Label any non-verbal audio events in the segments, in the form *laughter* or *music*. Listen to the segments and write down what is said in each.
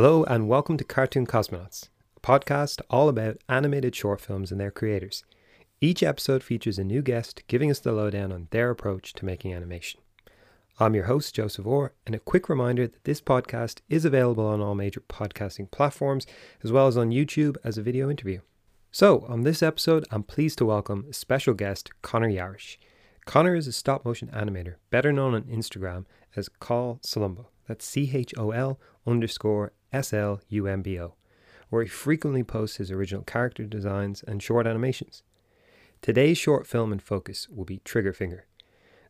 Hello, and welcome to Cartoon Cosmonauts, a podcast all about animated short films and their creators. Each episode features a new guest giving us the lowdown on their approach to making animation. I'm your host, Joseph Orr, and a quick reminder that this podcast is available on all major podcasting platforms, as well as on YouTube as a video interview. So, on this episode, I'm pleased to welcome special guest, Connor Yarish. Connor is a stop motion animator, better known on Instagram as Call Slumbo. That's C H O L underscore S L U M B O, where he frequently posts his original character designs and short animations. Today's short film in focus will be Trigger Finger.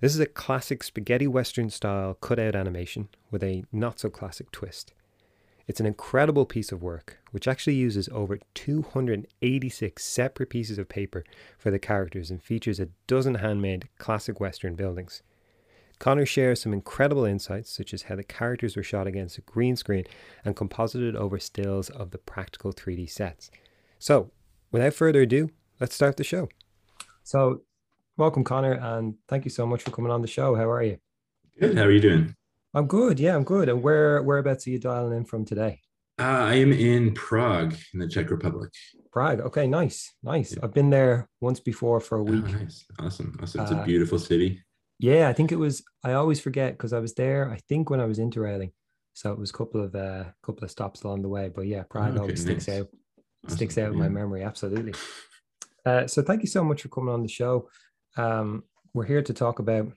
This is a classic spaghetti western style cutout animation with a not so classic twist. It's an incredible piece of work, which actually uses over 286 separate pieces of paper for the characters and features a dozen handmade classic Western buildings. Connor shares some incredible insights, such as how the characters were shot against a green screen and composited over stills of the practical 3D sets. So, without further ado, let's start the show. So, welcome, Connor, and thank you so much for coming on the show. How are you? Good. How are you doing? I'm good. Yeah, I'm good. And where whereabouts are you dialing in from today? Uh, I am in Prague, in the Czech Republic. Prague. Okay, nice, nice. Yeah. I've been there once before for a week. Oh, nice, awesome, awesome. It's uh, a beautiful city. Yeah, I think it was. I always forget because I was there. I think when I was interrailing, so it was a couple of uh, couple of stops along the way. But yeah, Prague okay, always nice. sticks out. Awesome. Sticks out yeah. in my memory. Absolutely. Uh, so thank you so much for coming on the show. Um, we're here to talk about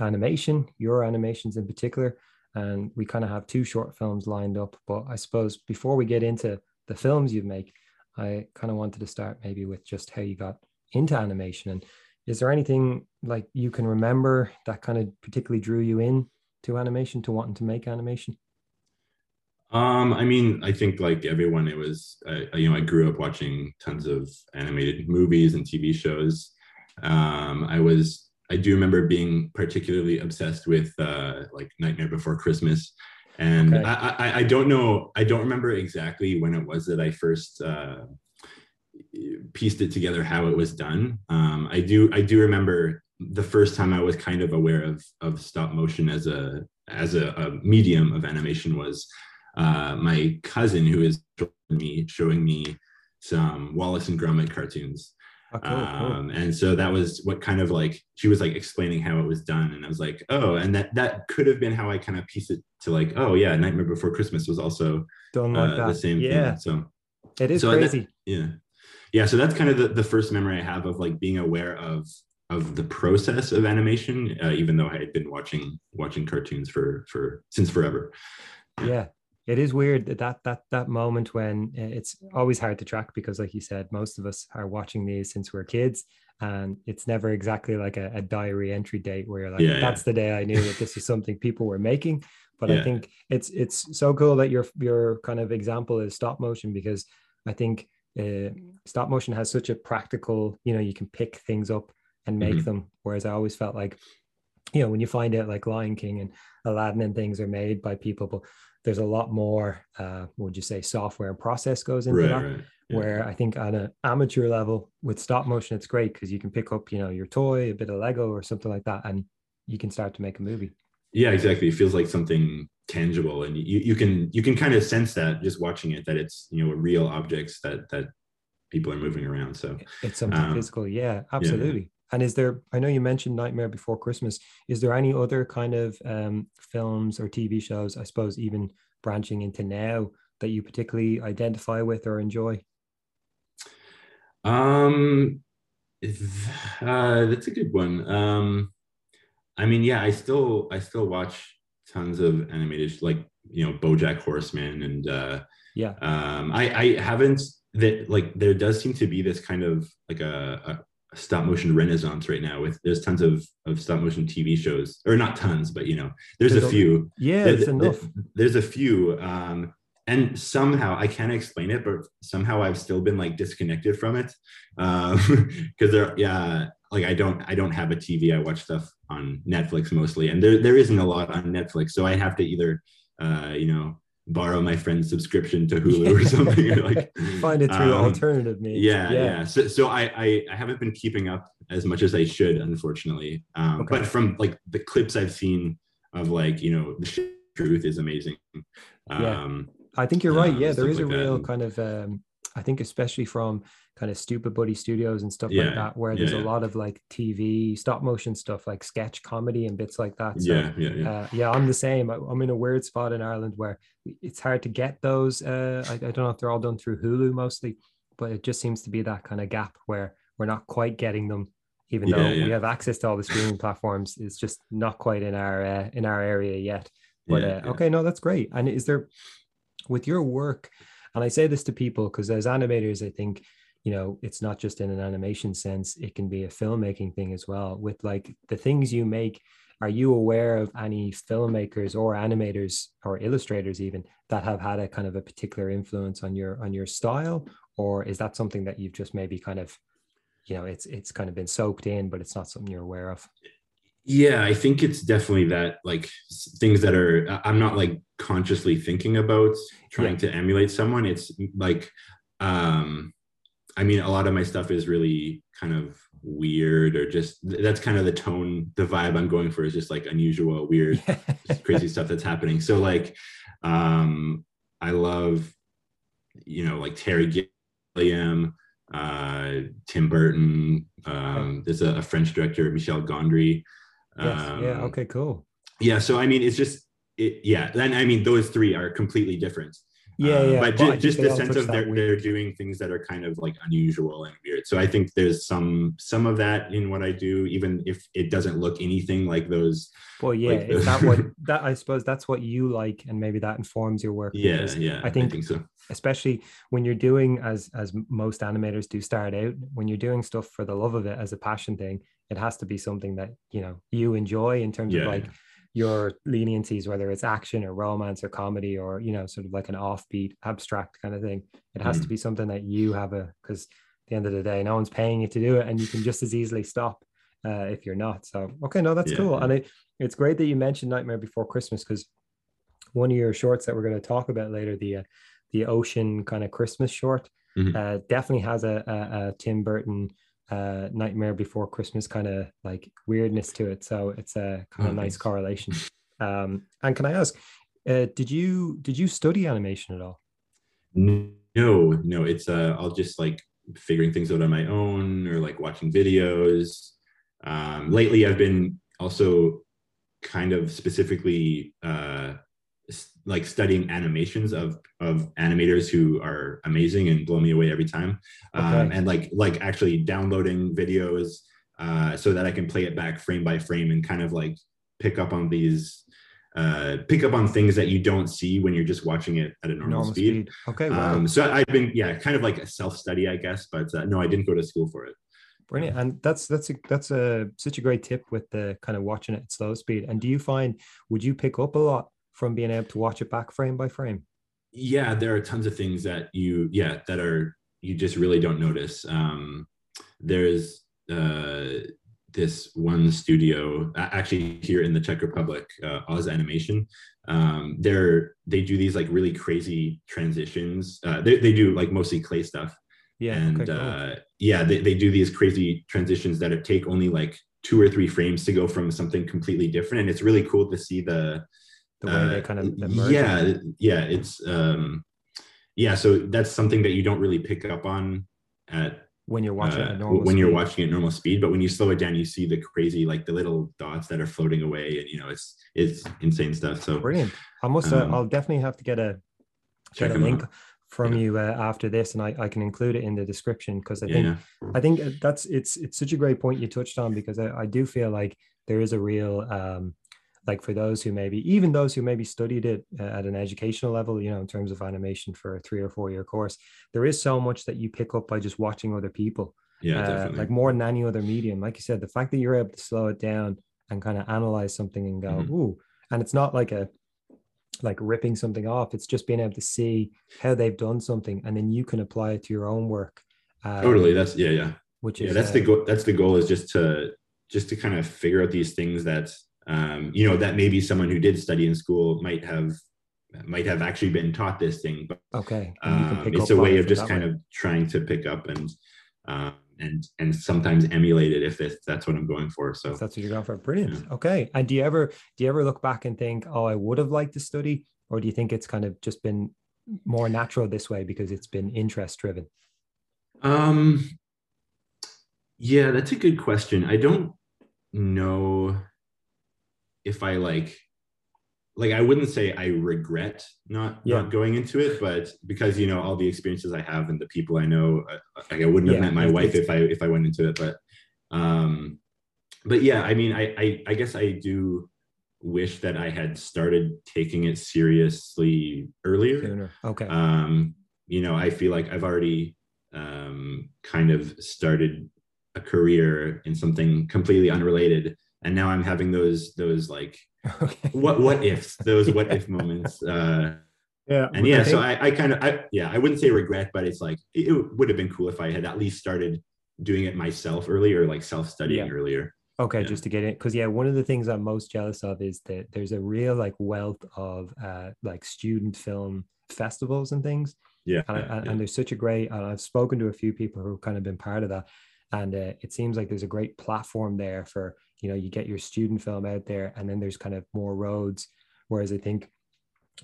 animation, your animations in particular, and we kind of have two short films lined up. But I suppose before we get into the films you make, I kind of wanted to start maybe with just how you got into animation. And is there anything like you can remember that kind of particularly drew you in to animation, to wanting to make animation? Um, I mean, I think like everyone, it was uh, you know I grew up watching tons of animated movies and TV shows. Um, I was I do remember being particularly obsessed with uh, like Nightmare Before Christmas, and okay. I, I, I don't know I don't remember exactly when it was that I first uh, pieced it together how it was done. Um, I do I do remember the first time I was kind of aware of of stop motion as a as a, a medium of animation was uh, my cousin who is me showing me some Wallace and Gromit cartoons. Oh, cool, um, cool. and so that was what kind of like she was like explaining how it was done and i was like oh and that that could have been how i kind of pieced it to like oh yeah nightmare before christmas was also done like uh, the same yeah. thing so it is so crazy that, yeah yeah so that's kind of the, the first memory i have of like being aware of of the process of animation uh, even though i had been watching watching cartoons for for since forever yeah it is weird that that that that moment when eh, it's always hard to track because like you said most of us are watching these since we're kids and it's never exactly like a, a diary entry date where you're like yeah, that's yeah. the day i knew that this is something people were making but yeah. i think it's it's so cool that your your kind of example is stop motion because i think uh, stop motion has such a practical you know you can pick things up and make mm-hmm. them whereas i always felt like you know when you find out like lion king and aladdin and things are made by people but there's a lot more uh, would you say software and process goes into right, that right. Yeah. where i think on an amateur level with stop motion it's great because you can pick up you know your toy a bit of lego or something like that and you can start to make a movie yeah exactly it feels like something tangible and you, you can you can kind of sense that just watching it that it's you know real objects that that people are moving around so it's something um, physical yeah absolutely and is there, I know you mentioned Nightmare Before Christmas. Is there any other kind of um, films or TV shows, I suppose, even branching into now that you particularly identify with or enjoy? Um, uh, that's a good one. Um, I mean, yeah, I still, I still watch tons of animated, like, you know, BoJack Horseman and, uh, yeah, um, I, I haven't that like, there does seem to be this kind of like a, a stop motion renaissance right now with there's tons of of stop motion tv shows or not tons but you know there's, there's a few. Yeah there's enough. there's a few um and somehow i can't explain it but somehow i've still been like disconnected from it um *laughs* because there yeah like i don't i don't have a tv i watch stuff on netflix mostly and there there isn't a lot on netflix so i have to either uh you know borrow my friend's subscription to Hulu or *laughs* something. like find it through um, alternative means. Yeah, yeah. yeah. So, so I, I, I haven't been keeping up as much as I should, unfortunately. Um, okay. But from like the clips I've seen of like you know the truth is amazing. Um, I think you're right. um, Yeah, there is is a like that. real kind of um I think especially from kind of Stoopid Buddy Studios and stuff like that, where yeah, there's a yeah. lot of like TV stop motion stuff like sketch comedy and bits like that. So yeah, yeah, yeah. uh, yeah, I'm the same. I, I'm in a weird spot in Ireland where it's hard to get those. Uh, I, I don't know if they're all done through Hulu mostly, but it just seems to be that kind of gap where we're not quite getting them, even though Yeah, we have access to all the streaming platforms. It's just not quite in our uh, in our area yet. But yeah, uh, yeah. okay, no, that's great. And is there with your work? And I say this to people because as animators, I think you know it's not just in an animation sense; it can be a filmmaking thing as well. With like the things you make, are you aware of any filmmakers or animators or illustrators even that have had a kind of a particular influence on your on your style, or is that something that you've just maybe kind of you know it's it's kind of been soaked in, but it's not something you're aware of? Yeah i think it's definitely that like things that are i'm not like consciously thinking about trying to emulate someone. It's like um i mean a lot of my stuff is really kind of weird or just that's kind of the tone the vibe i'm going for is just like unusual weird *laughs* crazy stuff that's happening. So like um i love you know like terry gilliam uh tim burton um there's a, a french director michel gondry Yes. yeah. um, Okay. Cool. yeah so i mean it's just it, yeah then i mean those three are completely different Yeah. Um, yeah. but I ju- just the sense of they're, they're doing things that are kind of like unusual and weird so i think there's some some of that in what i do even if it doesn't look anything like those Well, yeah, like is that what *laughs* that I suppose that's what you like, and maybe that informs your work. yeah yeah I think, so especially when you're doing as as most animators do start out, when you're doing stuff for the love of it as a passion thing, it has to be something that you know you enjoy in terms yeah of like your leniencies, whether it's action or romance or comedy or you know sort of like an offbeat abstract kind of thing. It has to Mhm. be something that you have a because at the end of the day, no one's paying you to do it, and you can just as easily stop uh, if you're not. So okay, no, that's Yeah, cool, and it, it's great that you mentioned Nightmare Before Christmas because one of your shorts that we're going to talk about later, the uh, the ocean kind of Christmas short, Mhm. uh, definitely has a, a, a Tim Burton uh, Nightmare Before Christmas kind of like weirdness to it. So it's a kind of Oh, nice correlation. Um, and can I ask, uh, did you did you study animation at all? no no it's uh i'll just like figuring things out on my own or like watching videos um lately i've been also kind of specifically uh like studying animations of of animators who are amazing and blow me away every time um, and like like actually downloading videos uh so that i can play it back frame by frame and kind of like pick up on these uh pick up on things that you don't see when you're just watching it at a normal, speed. Okay, wow. Um, so I've been, yeah, kind of like a self study, I guess, but uh, no, I didn't go to school for it. Brilliant. And that's that's a that's a such a great tip with the kind of watching it at slow speed. And do you find would you pick up a lot from being able to watch it back frame by frame? Yeah, there are tons of things that you, yeah, that are you just really don't notice. Um, there's uh, this one studio, actually here in the Czech Republic, uh, Oz Animation. Um, they're they do these like really crazy transitions. Uh, they they do like mostly clay stuff. Yeah. and okay, cool. uh, yeah they, they do these crazy transitions that take only like two or three frames to go from something completely different and it's really cool to see the the way they uh, kind of the merging. yeah yeah it's um yeah so that's something that you don't really pick up on at when you're watching uh, at normal when you're watching at normal speed but when you slow it down you see the crazy like the little dots that are floating away and you know it's it's insane stuff so Brilliant. I must. Uh, Um, I'll definitely have to get a check get a link out. from Yeah. you uh, after this, and I, I can include it in the description because I think yeah. I think uh, that's it's it's such a great point you touched on because I, I do feel like there is a real um like for those who maybe even those who maybe studied it uh, at an educational level you know in terms of animation for a three or four year course there is so much that you pick up by just watching other people yeah uh, definitely. like more than any other medium. Like you said the fact that you're able to slow it down and kind of analyze something and go Mhm. ooh and it's not like a like ripping something off it's just being able to see how they've done something and then you can apply it to your own work um, totally that's yeah yeah. which yeah is that's uh, the goal that's the goal is just to just to kind of figure out these things that um you know that maybe someone who did study in school might have might have actually been taught this thing but okay and you can um, it's a way of just kind way. of trying to pick up and um and and sometimes emulate it if this, that's what i'm going for so if that's what you're going for brilliant okay and do you ever do you ever look back and think oh i would have liked to study or do you think it's kind of just been more natural this way because it's been interest driven? Um, yeah, that's a good question. I don't know if I like like I wouldn't say I regret not Yeah. not going into it, but because you know all the experiences I have and the people I know, uh, like I wouldn't have Yeah, met my wife if I if I went into it. But um, but yeah, I mean, I I, I guess I do wish that I had started taking it seriously earlier Sooner. Okay. um, you know, I feel like I've already um, kind of started a career in something completely unrelated, and now I'm having those those like *laughs* okay. what what ifs, those what if moments. Uh, Yeah. and yeah, so I, I kind of I yeah, I wouldn't say regret, but it's like it, it would have been cool if I had at least started doing it myself earlier, like self studying Yeah. earlier. Okay, Yeah. just to get it, because yeah, one of the things I'm most jealous of is that there's a real like wealth of uh like student film festivals and things, Yeah, and, I, yeah, and, yeah. and there's such a great. And I've spoken to a few people who've kind of been part of that, and uh, it seems like there's a great platform there for you know you get your student film out there, and then there's kind of more roads. Whereas I think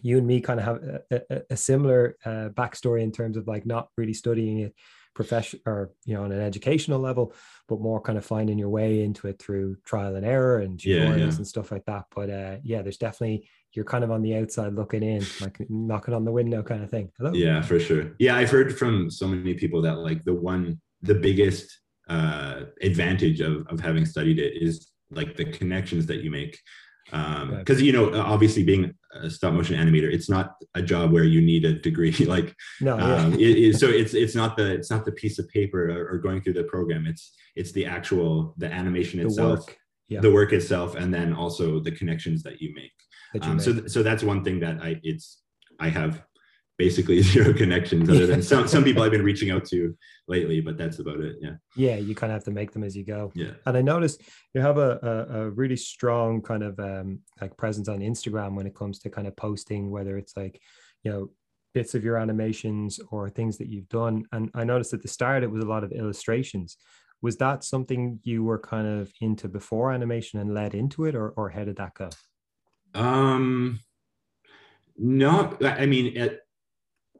you and me kind of have a, a, a similar uh, backstory in terms of like not really studying it profession or you know on an educational level but more kind of finding your way into it through trial and error and Yeah, yeah. and stuff like that but uh yeah there's definitely you're kind of on the outside looking in like knocking on the window kind of thing hello Yeah, for sure. Yeah, I've heard from so many people that like the one, the biggest uh, advantage of of having studied it is like the connections that you make. Um, because you know, obviously, being a stop motion animator, it's not a job where you need a degree. *laughs* like, no yeah. um, it, it- so it's it's not the it's not the piece of paper or, or going through the program. It's it's the actual the animation the itself, work yeah. the work itself, and then also the connections that you make that you um, so th- so that's one thing that I it's I have basically *laughs* zero connections other than some some people I've been reaching out to lately, but that's about it. Yeah, yeah you kind of have to make them as you go yeah, and I noticed you have a, a, a really strong kind of um, like presence on Instagram when it comes to kind of posting, whether it's like, you know, bits of your animations or things that you've done. And I noticed at the start it was a lot of illustrations. Was that something you were kind of into before animation and led into it, or or how did that go? Um, not. I I mean, at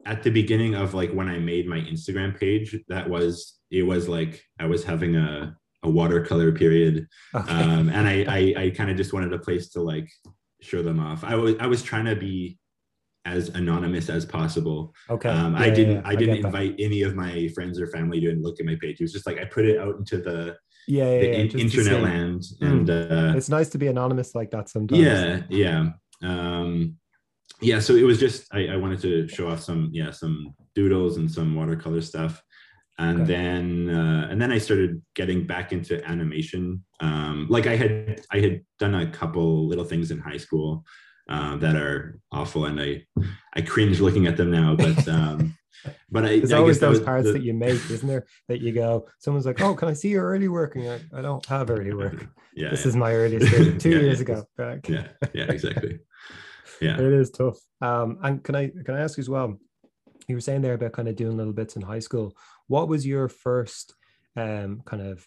at the beginning of like when I made my Instagram page, that was it was like I was having a a watercolor period, Okay. um, and I I, I kind of just wanted a place to like show them off. I was I was trying to be as anonymous as possible. okay. Um, Yeah, I didn't. yeah, I didn't that. invite any of my friends or family to look at my page. It was just like I put it out into the, Yeah, yeah, the yeah, in- internet land, Mm. and uh, It's nice to be anonymous like that sometimes. yeah, yeah, um, yeah. So it was just I, I wanted to show off some yeah some doodles and some watercolor stuff, and Okay. then uh, and then I started getting back into animation. Um, like I had I had done a couple little things in high school. Uh, that are awful, and I I cringe looking at them now. But um, *laughs* but I, There's I always guess that those was parts the- that you make, isn't there? That you go, someone's like, "Oh, can I see your early work?" And you're like, "I don't have early work. *laughs* yeah, this yeah. is my earliest *laughs* two Yeah, years yeah. ago." Right? yeah yeah exactly yeah It is tough. Um, and can I can I ask you as well? You were saying there about kind of doing little bits in high school. What was your first um kind of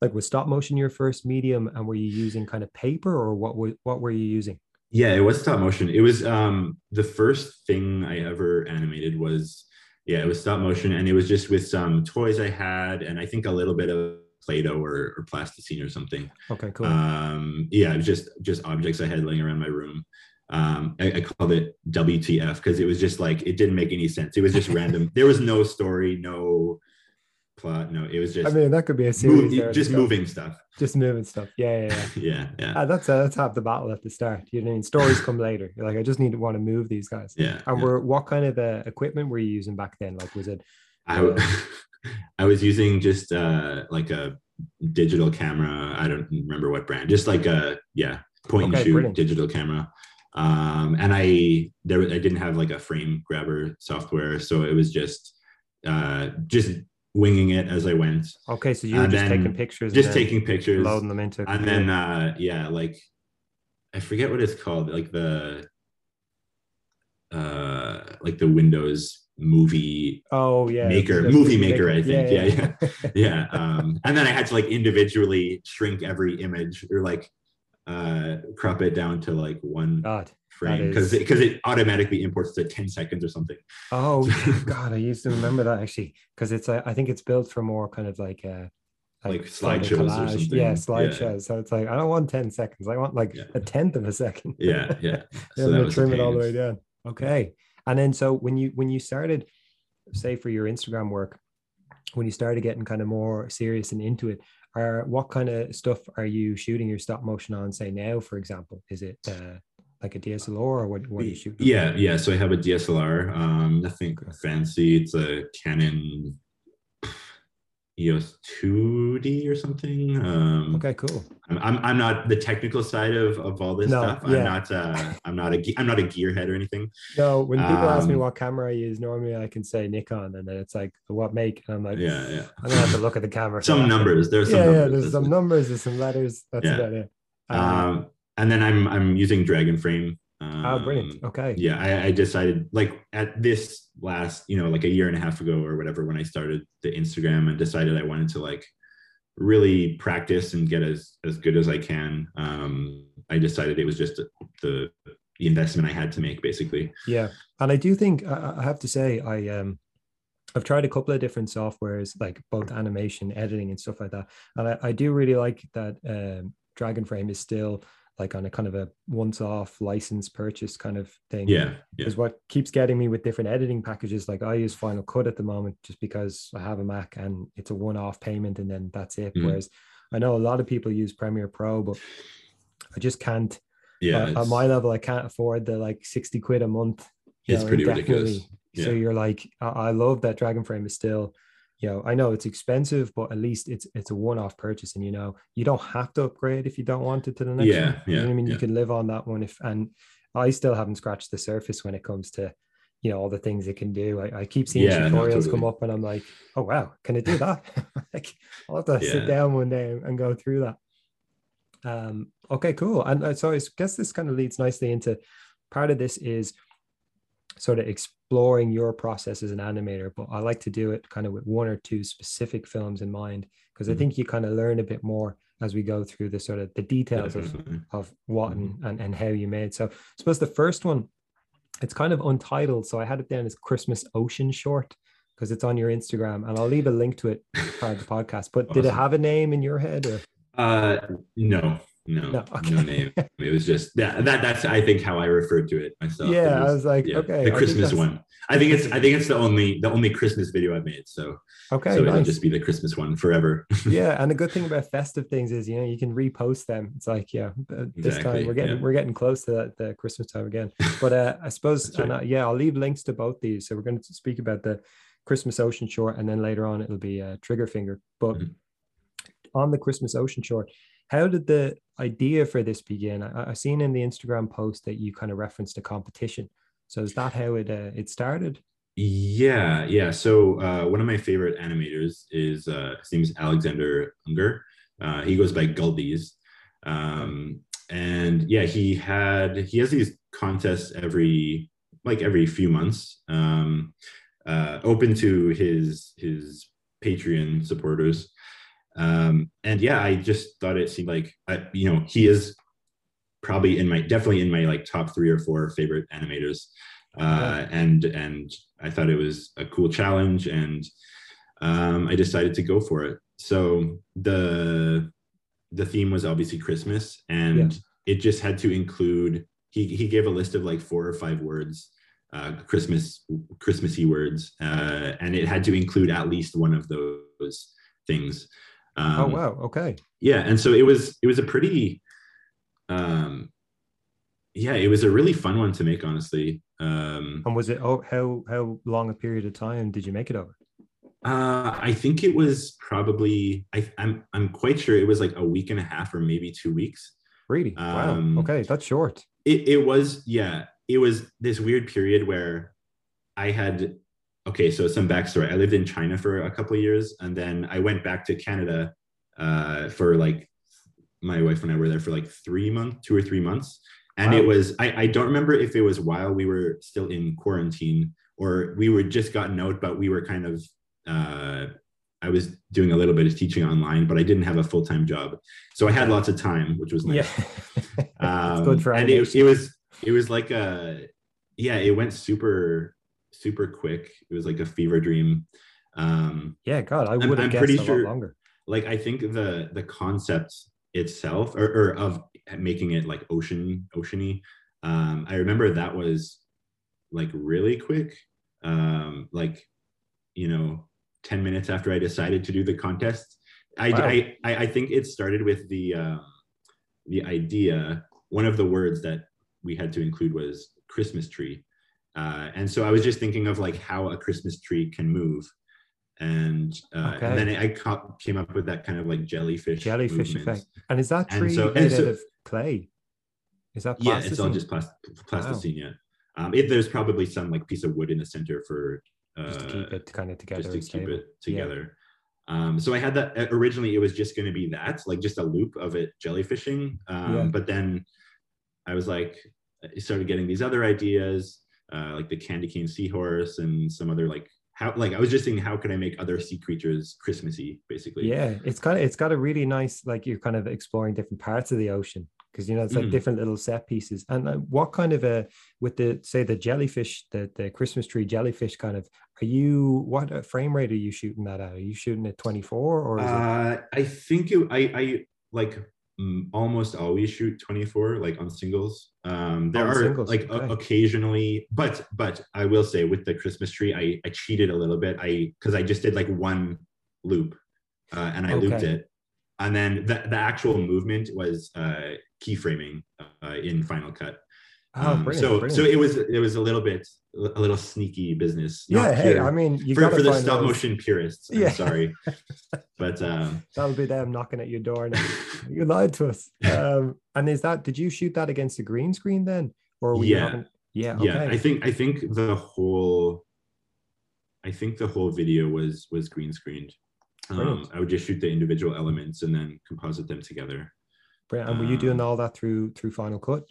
like was stop motion your first medium, and were you using kind of paper or what were what were you using? yeah it was stop motion it was um the first thing i ever animated was yeah it was stop motion and it was just with some toys i had and i think a little bit of play-doh or, or plasticine or something Okay, cool. um yeah it was just just objects i had laying around my room um i, I called it wtf because it was just like it didn't make any sense it was just random *laughs* there was no story no plot no it was just I mean, that could be a move- series. in just moving stuff just moving stuff. Yeah, yeah, yeah. *laughs* yeah yeah Ah, that's uh, that's half the battle at the start. You know, I mean? stories come *laughs* later. You're like, I just need to want to move these guys. yeah And yeah. were what kind of uh, equipment were you using back then? Like, was it I, w- I was using just uh, like a digital camera. I don't remember what brand. Just like a yeah, point Okay, and shoot brilliant. digital camera. Um, and I there I didn't have like a frame grabber software, so it was just uh, just winging it as I went, okay? So you were And just taking pictures, just taking pictures, loading them into, and then uh, yeah, like I forget what it's called, like the uh, like the Windows movie oh yeah, Maker, movie maker, I think. Yeah, yeah. *laughs* yeah um and then i had to like individually shrink every image or like uh crop it down to like one God, frame because is- because it, automatically imports to 10 seconds or something. Oh *laughs* God, I used to remember that actually because it's uh, I think it's built for more kind of like uh Like photo slideshows or something. Yeah, Yeah. slideshows. So it's like I don't want ten seconds. I want like Yeah. a tenth of a second. Yeah, yeah. *laughs* Yeah, So I'm that gonna was a trim it all the way down. Okay. And then so when you when you started, say for your Instagram work, when you started getting kind of more serious and into it, are what kind of stuff are you shooting your stop motion on? Say now, for example, is it uh, like a DSLR or what? What are you shooting? Yeah, yeah. So I have a DSLR. Um, nothing fancy. It's a Canon EOS 2D or something. Um, Okay, cool. I'm, I'm I'm not the technical side of, of all this No, stuff. yeah. I'm not uh I'm not a I'm not a gearhead or anything. No, when people ask me Um, what camera I use, normally I can say Nikon, and then it's like what make, and I'm like, Yeah, yeah. I'm gonna have to look at the camera. Some numbers. There's some yeah, yeah. numbers. There's some numbers, there's some letters. That's Yeah. about it. Um, Um, and then I'm I'm using Dragonframe. Um, oh, brilliant. Okay. Yeah, I, I decided like at this last, you know, like a year and a half ago or whatever, when I started the Instagram and decided I wanted to like really practice and get as as good as I can. Um, I decided it was just the the investment I had to make, basically. Yeah, and I do think I, I have to say I um I've tried a couple of different softwares like both animation, editing, and stuff like that, and I, I do really like that um, Dragonframe is still like on a kind of a once-off license purchase kind of thing. Yeah, yeah, what keeps getting me with different editing packages. Like I use Final Cut at the moment just because I have a Mac and it's a one-off payment and then that's it. Mhm. Whereas I know a lot of people use Premiere Pro, but I just can't. yeah. uh, at my level, I can't afford the like sixty quid a month. It's know, pretty ridiculous. So you're like, I, I love that Dragonframe is still. You know, I know it's expensive, but at least it's it's a one-off purchase, and you know you don't have to upgrade if you don't want it to the next Yeah, one. You know yeah, I mean? yeah. You can live on that one if and I still haven't scratched the surface when it comes to you know all the things it can do. I, I keep seeing Yeah, no, tutorials come up and I'm like, oh wow, can it do that? *laughs* like I'll have to sit down one day and go through that. Um, okay, cool. And uh, so I guess this kind of leads nicely into part of this is sort of exploring your process as an animator, but I like to do it kind of with one or two specific films in mind because I Mhm. think you kind of learn a bit more as we go through the sort of the details of Definitely. of what and, and, and how you made. So I suppose the first one, it's kind of untitled. So I had it down as Christmas Ocean Short because it's on your Instagram and I'll leave a link to it *laughs* for the podcast. But did it have a name in your head or Uh, no, no, No, no, name. It was just that. That that's I think how I referred to it myself. Yeah, I was like, yeah, okay, the Christmas that's- one. I think it's I think it's the only the only Christmas video I've made. So okay, so it'll just be the Christmas one forever. *laughs* yeah, and the good thing about festive things is you know you can repost them. It's like yeah, uh, this time we're getting yeah. we're getting close to that the Christmas time again. But uh, I suppose right. and uh, yeah, I'll leave links to both these. So we're going to speak about the Christmas Ocean Shore, and then later on it'll be uh, Trigger Finger. But Mhm. on the Christmas Ocean Short, how did the idea for this begin? I, I seen in the Instagram post that you kind of referenced a competition. So is that how it uh, it started? Yeah, yeah. So uh, one of my favorite animators is uh, his name is Alexander Unger. Uh, he goes by Guldies, um, and yeah, he had he has these contests every like every few months, um, uh, open to his his Patreon supporters. Um, and yeah, I just thought it seemed like I, you know he is probably in my definitely in my like top three or four favorite animators uh, and and I thought it was a cool challenge, and um, I decided to go for it. So the the theme was obviously Christmas, and Yeah. it just had to include. He he gave a list of like four or five words, uh, Christmas Christmassy words, uh, and it had to include at least one of those things. Um, oh wow, okay. yeah and so it was it was a pretty um yeah it was a really fun one to make honestly um And was it oh how how long a period of time did you make it over? uh i think it was probably i i'm i'm quite sure it was like a week and a half or maybe two weeks Really? wow. Um, Okay, that's short. it, it was yeah it was this weird period where i had okay so some backstory. I lived in china for a couple of years and then i went back to canada uh, for like my wife and i were there for like three months two or three months. And Wow. it was I, I don't remember if it was while we were still in quarantine or we were just gotten out but we were kind of uh, i was doing a little bit of teaching online but i didn't have a full-time job. So i had lots of time which was nice. Yeah. *laughs* um, good for and it, it was it was like a yeah, it went super super quick. It was like a fever dream. Um, yeah, God, I would have guessed pretty a sure, lot longer. Like I think the the concept itself, or, or of making it like ocean oceany. Um, I remember that was like really quick. Um, like you know, ten minutes after I decided to do the contest, I wow. I, I, I think it started with the uh, the idea. One of the words that we had to include was Christmas tree. Uh, and so I was just thinking of like how a Christmas tree can move. And, uh, okay. and then I ca- came up with that kind of like jellyfish jellyfish movement. effect. And is that tree so, made so, out of clay? Is that plasticine? Yeah, it's all just plast- plasticine. Wow. Yeah. Um, it, there's probably some like piece of wood in the center for uh, just to keep it kind of together. Just to keep it together. Yeah. Um, so I had that uh, originally. It was just going to be that, like just a loop of it jellyfishing. Um, yeah. But then I was like, I started getting these other ideas, uh, like the candy cane seahorse and some other like how like I was just thinking how could I make other sea creatures Christmassy basically. Yeah, it's kind of it's got a really nice like you're kind of exploring different parts of the ocean because you know it's like mm. different little set pieces. And uh, what kind of a with the say the jellyfish the the Christmas tree jellyfish kind of are you what uh, frame rate are you shooting that at? Are you shooting at 24 or uh, it... I think it, I I like almost always shoot 24 like on singles um there are singles. like okay. occasionally but but i will say with the christmas tree i i cheated a little bit i because i just did like one loop uh, and i okay. looped it and then the, the actual movement was uh keyframing uh, in final cut Oh, um, so brilliant. so it was it was a little bit a little sneaky business. Yeah, hey, I mean, you for, for the stop those. motion purists. I'm yeah. sorry, *laughs* but um, that'll be them knocking at your door now. *laughs* you lied to us. Um, and is that did you shoot that against the green screen then, or were yeah, having, yeah, okay. yeah? I think I think the whole, I think the whole video was was green screened. Um, I would just shoot the individual elements and then composite them together. Brilliant. And were you doing um, all that through through Final Cut?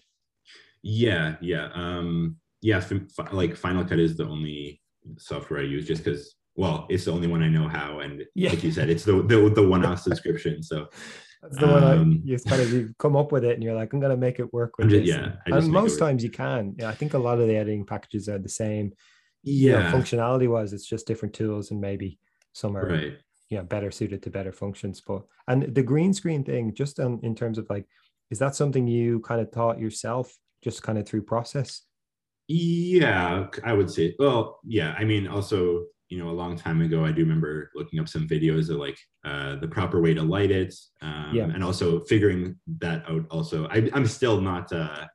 Yeah, yeah, um, yeah. Like Final Cut is the only software I use, just because. Well, it's the only one I know how, and yeah. like you said, it's the the, the one-off subscription. So *laughs* that's the um, one I, um, you kind of you come up with it, and you're like, I'm gonna make it work with just, this. Yeah, and most times you can. Yeah, I think a lot of the editing packages are the same. Yeah, you know, functionality wise, it's just different tools, and maybe some are right. you know better suited to better functions. But and the green screen thing, just on, in terms of like, is that something you kind of taught yourself just kind of through process? Yeah, I would say. Well, yeah. I mean, also, you know, a long time ago, I do remember looking up some videos of like uh, the proper way to light it, um, yeah. and also figuring that out. Also, I, am still not. Uh,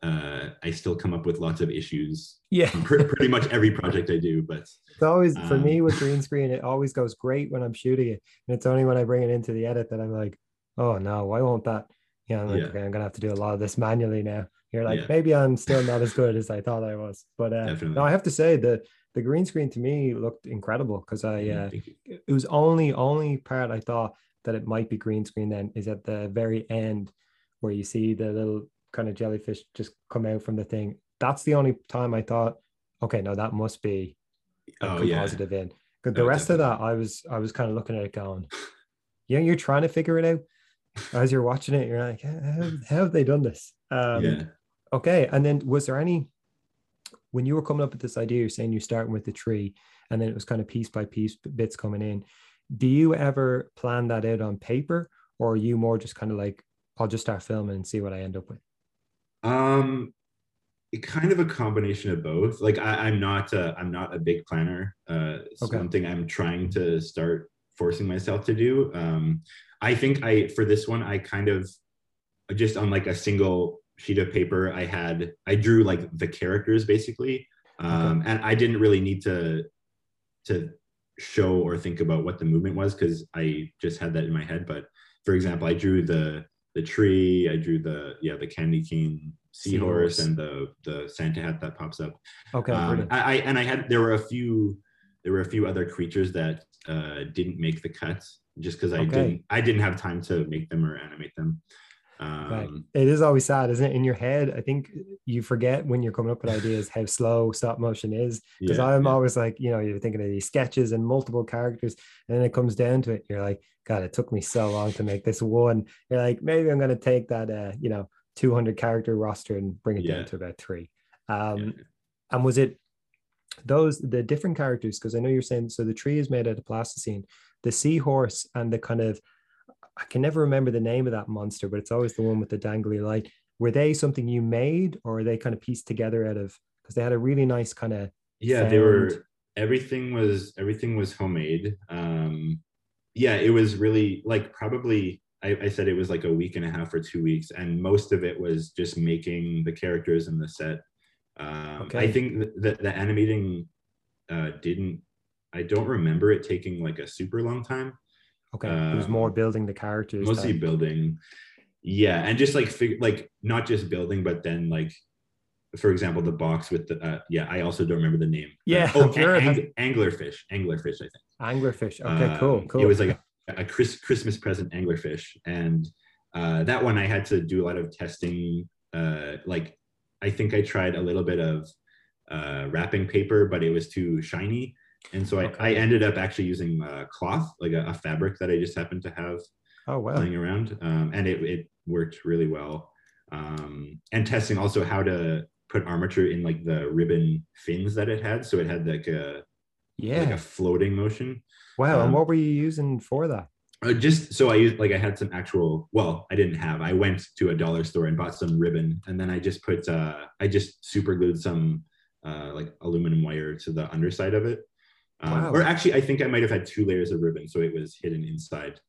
uh, I still come up with lots of issues. Yeah, pretty much every project I do. But it's always um, for me with green screen. It always goes great when I'm shooting it, and it's only when I bring it into the edit that I'm like, oh no, why won't that? Yeah, I'm like, yeah. okay, I'm gonna have to do a lot of this manually now. You're like, yeah. maybe I'm still not as good as I thought I was. But uh, no, I have to say the the green screen to me looked incredible because I uh, it was only only part I thought that it might be green screen then is at the very end where you see the little kind of jellyfish just come out from the thing. That's the only time I thought, okay, no, that must be a oh, positive yeah. in. But the rest definitely. of that, I was I was kind of looking at it going, *laughs* yeah, you're trying to figure it out as you're watching it. You're like, how, how have they done this? Um, yeah. Okay. And then was there any, when you were coming up with this idea, you're saying you're starting with the tree and then it was kind of piece by piece bits coming in. Do you ever plan that out on paper or are you more just kind of like, I'll just start filming and see what I end up with? Um, it kind of a combination of both. Like I, am not, a, I'm not a big planner. Uh, it's okay. one thing I'm trying to start forcing myself to do. Um, I think I, for this one, I kind of just on like a single sheet of paper i had i drew like the characters basically um, okay. and i didn't really need to to show or think about what the movement was because i just had that in my head but for example i drew the the tree i drew the yeah the candy cane seahorse, seahorse. and the the santa hat that pops up okay um, I, I and i had there were a few there were a few other creatures that uh, didn't make the cut just because i okay. didn't i didn't have time to make them or animate them um, right. It is always sad, isn't it? In your head, I think you forget when you're coming up with ideas how slow stop motion is. Because yeah, I'm yeah. always like, you know, you're thinking of these sketches and multiple characters, and then it comes down to it. You're like, God, it took me so long to make this one. You're like, maybe I'm going to take that, uh, you know, 200 character roster and bring it Yeah. down to about three. Um. And was it those the different characters? Because I know you're saying so the tree is made out of plasticine, the seahorse and the kind of I can never remember the name of that monster, but it's always the one with the dangly light. Were they something you made, or are they kind of pieced together out of? Because they had a really nice kind of yeah they were everything was everything was homemade um yeah it was really like probably I, I said it was like a week and a half or two weeks and most of it was just making the characters in the set um Okay. i think th- that the animating uh didn't i don't remember it taking like a super long time okay. it was more Um, building the characters. mostly than- building yeah and just like fig- like not just building but then like for example the box with the uh, yeah i also don't remember the name Yeah, Uh, oh *laughs* sure ang- anglerfish anglerfish i think anglerfish. Okay, Um, cool, cool. it was like a, a Chris, christmas present anglerfish and uh, that one i had to do a lot of testing uh, like i think i tried a little bit of uh, wrapping paper but it was too shiny and so I, I ended up actually using uh, cloth like a, a fabric that i just happened to have oh wow. playing around um, and it, it worked really well um, and testing also how to put armature in like the ribbon fins that it had so it had like a Yeah. like a floating motion wow. and um, what were you using for that? uh, just so i used like i had some actual well i didn't have i went to a dollar store and bought some ribbon and then i just put uh i just super glued some uh like aluminum wire to the underside of it um, Wow. or actually i think i might have had two layers of ribbon so it was hidden inside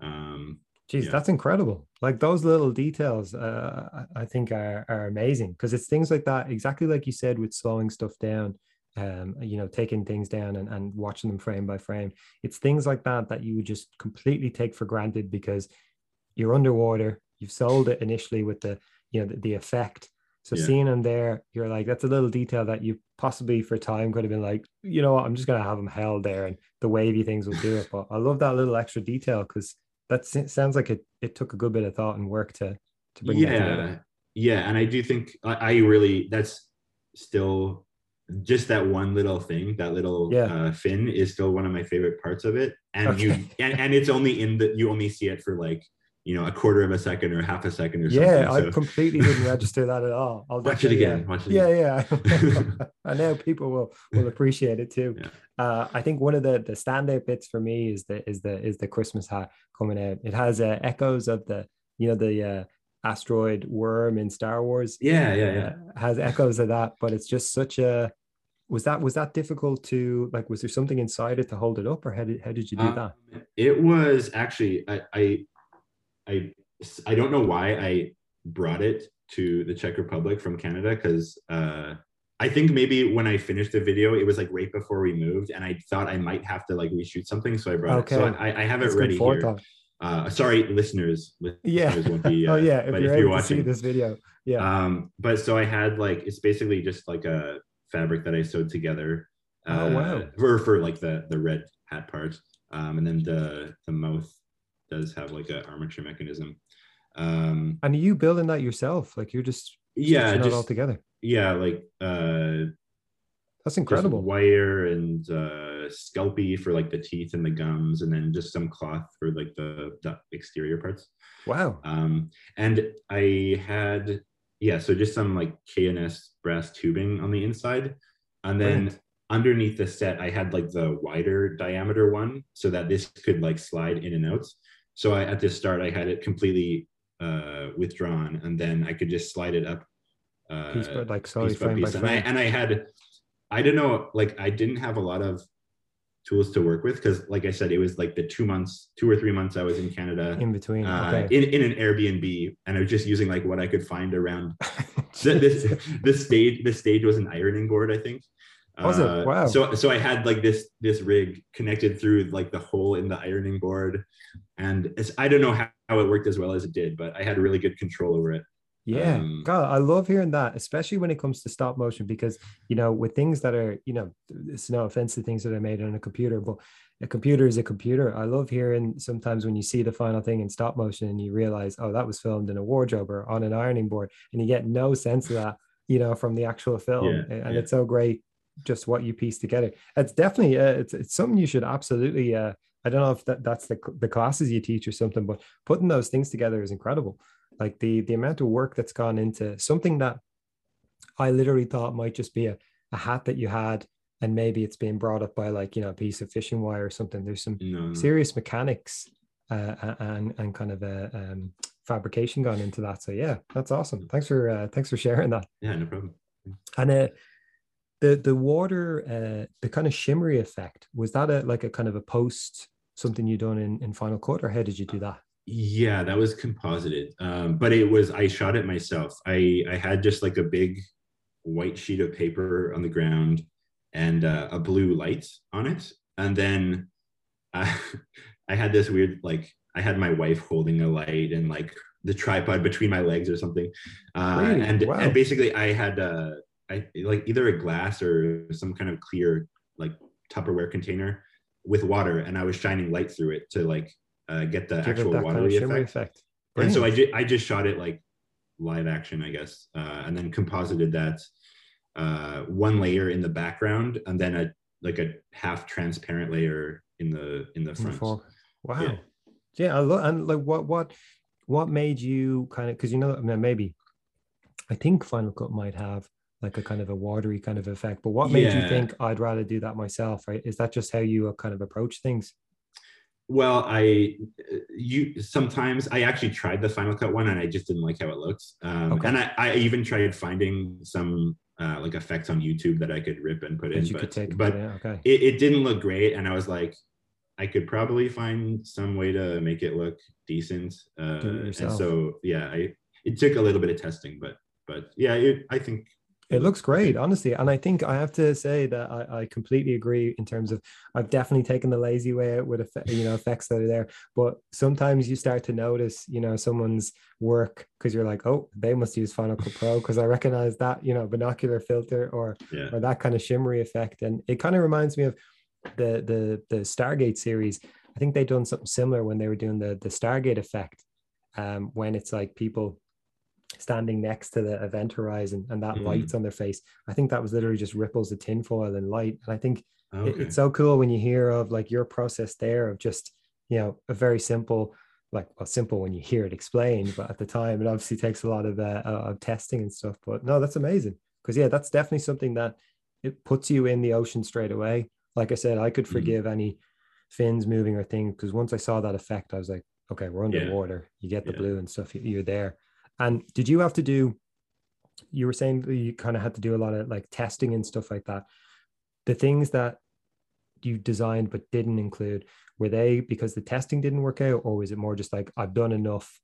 um Geez, Yeah. that's incredible. Like those little details, uh, I I think are, are amazing because it's things like that, exactly like you said, with slowing stuff down, um, you know, taking things down and, and watching them frame by frame. It's things like that that you would just completely take for granted because you're underwater. You've sold it initially with the, you know, the, the effect. So Yeah. seeing them there, you're like, that's a little detail that you possibly for time could have been like, you know what, I'm just gonna have them held there and the wavy things will do it. But I love that little extra detail because that sounds like it it took a good bit of thought and work to to bring yeah yeah and i do think I, I really that's still just that one little thing that little Yeah. uh, fin is still one of my favorite parts of it and you and, and it's only in the you only see it for like you know a quarter of a second or half a second or something Yeah, I completely didn't register that at all. I'll watch it again uh, watch it yeah, again. yeah. *laughs* I know people will will appreciate it too. Yeah. Uh, I think one of the the standout bits for me is the is the is the Christmas hat coming out. It has uh, echoes of the you know the uh, asteroid worm in Star Wars. yeah yeah yeah uh, has echoes of that, but it's just such a was that was that difficult to like was there something inside it to hold it up or how did how did you do Um, that? It was actually I, I I I don't know why I brought it to the Czech Republic from Canada because uh, I think maybe when I finished the video, it was like right before we moved, and I thought I might have to like reshoot something, so I brought it. So I, I have it good ready here. Uh, sorry, listeners. Listeners Yeah. won't be. *laughs* oh uh, yeah, if but you're able to see this video. Yeah. um, but so I had like it's basically just like a fabric that I sewed together. Oh, wow. For for like the the red hat part, um, and then the the mouth does have like an armature mechanism. Um, and you building that yourself? Like you're just yeah, stitching it all together. yeah, like uh, That's incredible. wire and uh, Sculpey for like the teeth and the gums, and then just some cloth for like the the exterior parts. Wow. Um, and I had, yeah, so just some like K&S brass tubing on the inside. And then Brilliant. Underneath the set, I had like the wider diameter one so that this could like slide in and out. So I, at the start, I had it completely uh, withdrawn and then I could just slide it up. Uh, Piece by like piece by frame by piece. And I, and I had, I don't know, like I didn't have a lot of tools to work with because, like I said, it was like the two months, two or three months I was in Canada in between. uh, okay. in, in an Airbnb, and I was just using like what I could find around. *laughs* The, this the stage the stage was an ironing board, I think. Was it? Uh, Wow. So so I had like this this rig connected through like the hole in the ironing board, and I don't know how, how it worked as well as it did, but I had really good control over it. Yeah, Um, God, I love hearing that, especially when it comes to stop motion, because you know, with things that are, you know, it's no offense to things that are made on a computer, but a computer is a computer. I love hearing sometimes when you see the final thing in stop motion and you realize, oh, that was filmed in a wardrobe or on an ironing board, and you get no sense of that, you know, from the actual film, Yeah, and yeah. it's so great just what you piece together. It's definitely uh, it's it's something you should absolutely. Uh, I don't know if that, that's the the classes you teach or something, but putting those things together is incredible. like the the amount of work that's gone into something that I literally thought might just be a, a hat that you had and maybe it's being brought up by like you know a piece of fishing wire or something there's some No, serious mechanics uh, and and kind of a um, fabrication gone into that so yeah that's awesome thanks for uh, thanks for sharing that Yeah, no problem. and uh, the the water uh, the kind of shimmery effect was that a like a kind of a post something you done in in final cut or how did you do that Yeah, that was composited. Um, but it was I shot it myself. I I had just like a big white sheet of paper on the ground and uh, a blue light on it, and then I, *laughs* I had this weird like I had my wife holding a light and like the tripod between my legs or something, uh, Really? and Wow. and basically I had uh, I like either a glass or some kind of clear like Tupperware container with water, and I was shining light through it to like uh, get the give actual that kind of watery effect. effect, And so I, ju- I just shot it like live action, I guess, uh, and then composited that uh, one layer in the background, and then a like a half transparent layer in the in the In the front. wow Yeah. yeah, I love and like what what what made you kind of because you know I mean, maybe I think Final Cut might have like a kind of a watery kind of effect, but what made you think I'd rather do that myself? Right? Is that just how you uh, kind of approach things? Well, I you sometimes I actually tried the Final Cut one, and I just didn't like how it looked. Um, Okay. And I, I even tried finding some uh, like effects on YouTube that I could rip and put That in, but, take, but yeah, okay, it, it didn't look great and i was like i could probably find some way to make it look decent uh, and so yeah i it took a little bit of testing but but yeah it, i think it looks great, honestly. And I think I have to say that I, I completely agree in terms of I've definitely taken the lazy way out with you know effects that are there. But sometimes you start to notice, you know, someone's work because you're like, oh, they must use Final Cut Pro because I recognize that, you know, binocular filter or yeah or that kind of shimmery effect. And it kind of reminds me of the the the Stargate series. I think they done something similar when they were doing the the Stargate effect, um, when it's like people standing next to the event horizon and that Mhm. lights on their face. I think that was literally just ripples of tinfoil and light. And I think it- it's so cool when you hear of like your process there of just you know a very simple like well simple when you hear it explained but at the time it obviously takes a lot of uh, of testing and stuff but no that's amazing because yeah that's definitely something that it puts you in the ocean straight away like i said i could Mhm. forgive any fins moving or things because once i saw that effect i was like okay we're Yeah. underwater you get the Yeah. blue and stuff you're there and did you have to do you were saying that you kind of had to do a lot of like testing and stuff like that. The things that you designed but didn't include were they because the testing didn't work out or was it more just like i've done enough.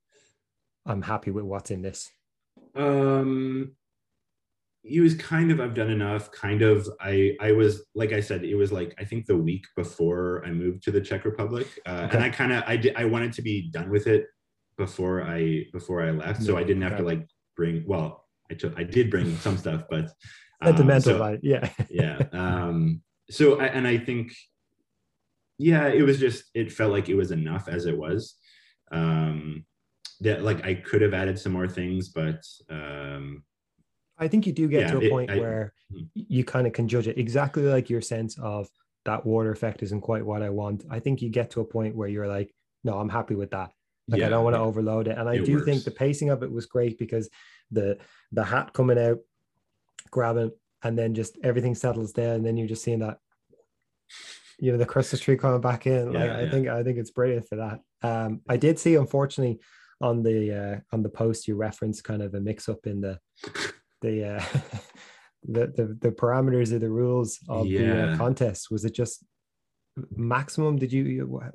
I'm happy with what's in this um it was kind of i've done enough. Kind of i i was like i said it was like i think the week before i moved to the czech republic uh, Okay. and i kind of i did i wanted to be done with it before i before i left. So i didn't have to like bring well i took i did bring some stuff but *laughs* um, so- right yeah. *laughs* Yeah um so I, and i think yeah it was just it felt like it was enough as it was um that like i could have added some more things but um i think you do get Yeah, to a it- point I- where Mhm. you kind of can judge it exactly like your sense of that water effect isn't quite what i want. I think you get to a point where you're like no i'm happy with that like yeah i don't want to yeah. overload it. And i It do think the pacing of it was great because the the hat coming out grabbing and then just everything settles there, and then you're just seeing that you know the christmas tree coming back in. Like Yeah, i think i think it's brilliant for that. Um i did see unfortunately on the uh on the post you referenced kind of a mix up in the *laughs* the uh *laughs* the, the the parameters of the rules of the uh, contest. Was it just maximum? Did you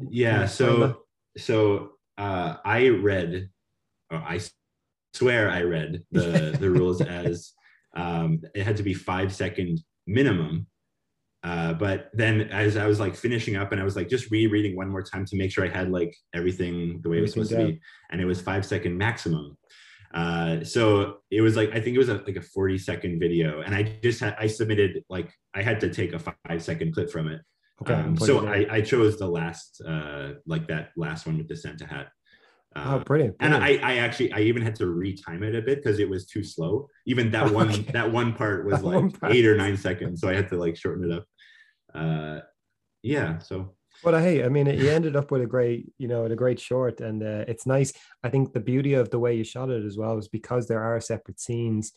yeah so so uh i read or i swear i read the the *laughs* rules as um it had to be five second minimum. Uh but then as i was like finishing up and i was like just rereading one more time to make sure i had like everything the way it was supposed to be and it was five second maximum. Uh so it was like i think it was a, like a 40 second video and i just had i submitted like i had to take a five second clip from it okay um, so putting it in. I, I chose the last, uh, like that last one with the Santa hat. oh Uh, brilliant, and. I, I actually, I even had to retime it a bit because it was too slow. Even that *laughs* one, Okay. that one part was That like part. eight or nine seconds, so I had to like shorten it up. Uh, yeah, so But uh, hey, I mean, you ended up with a great, you know, with a great short, and uh, it's nice. I think the beauty of the way you shot it as well is because there are separate scenes.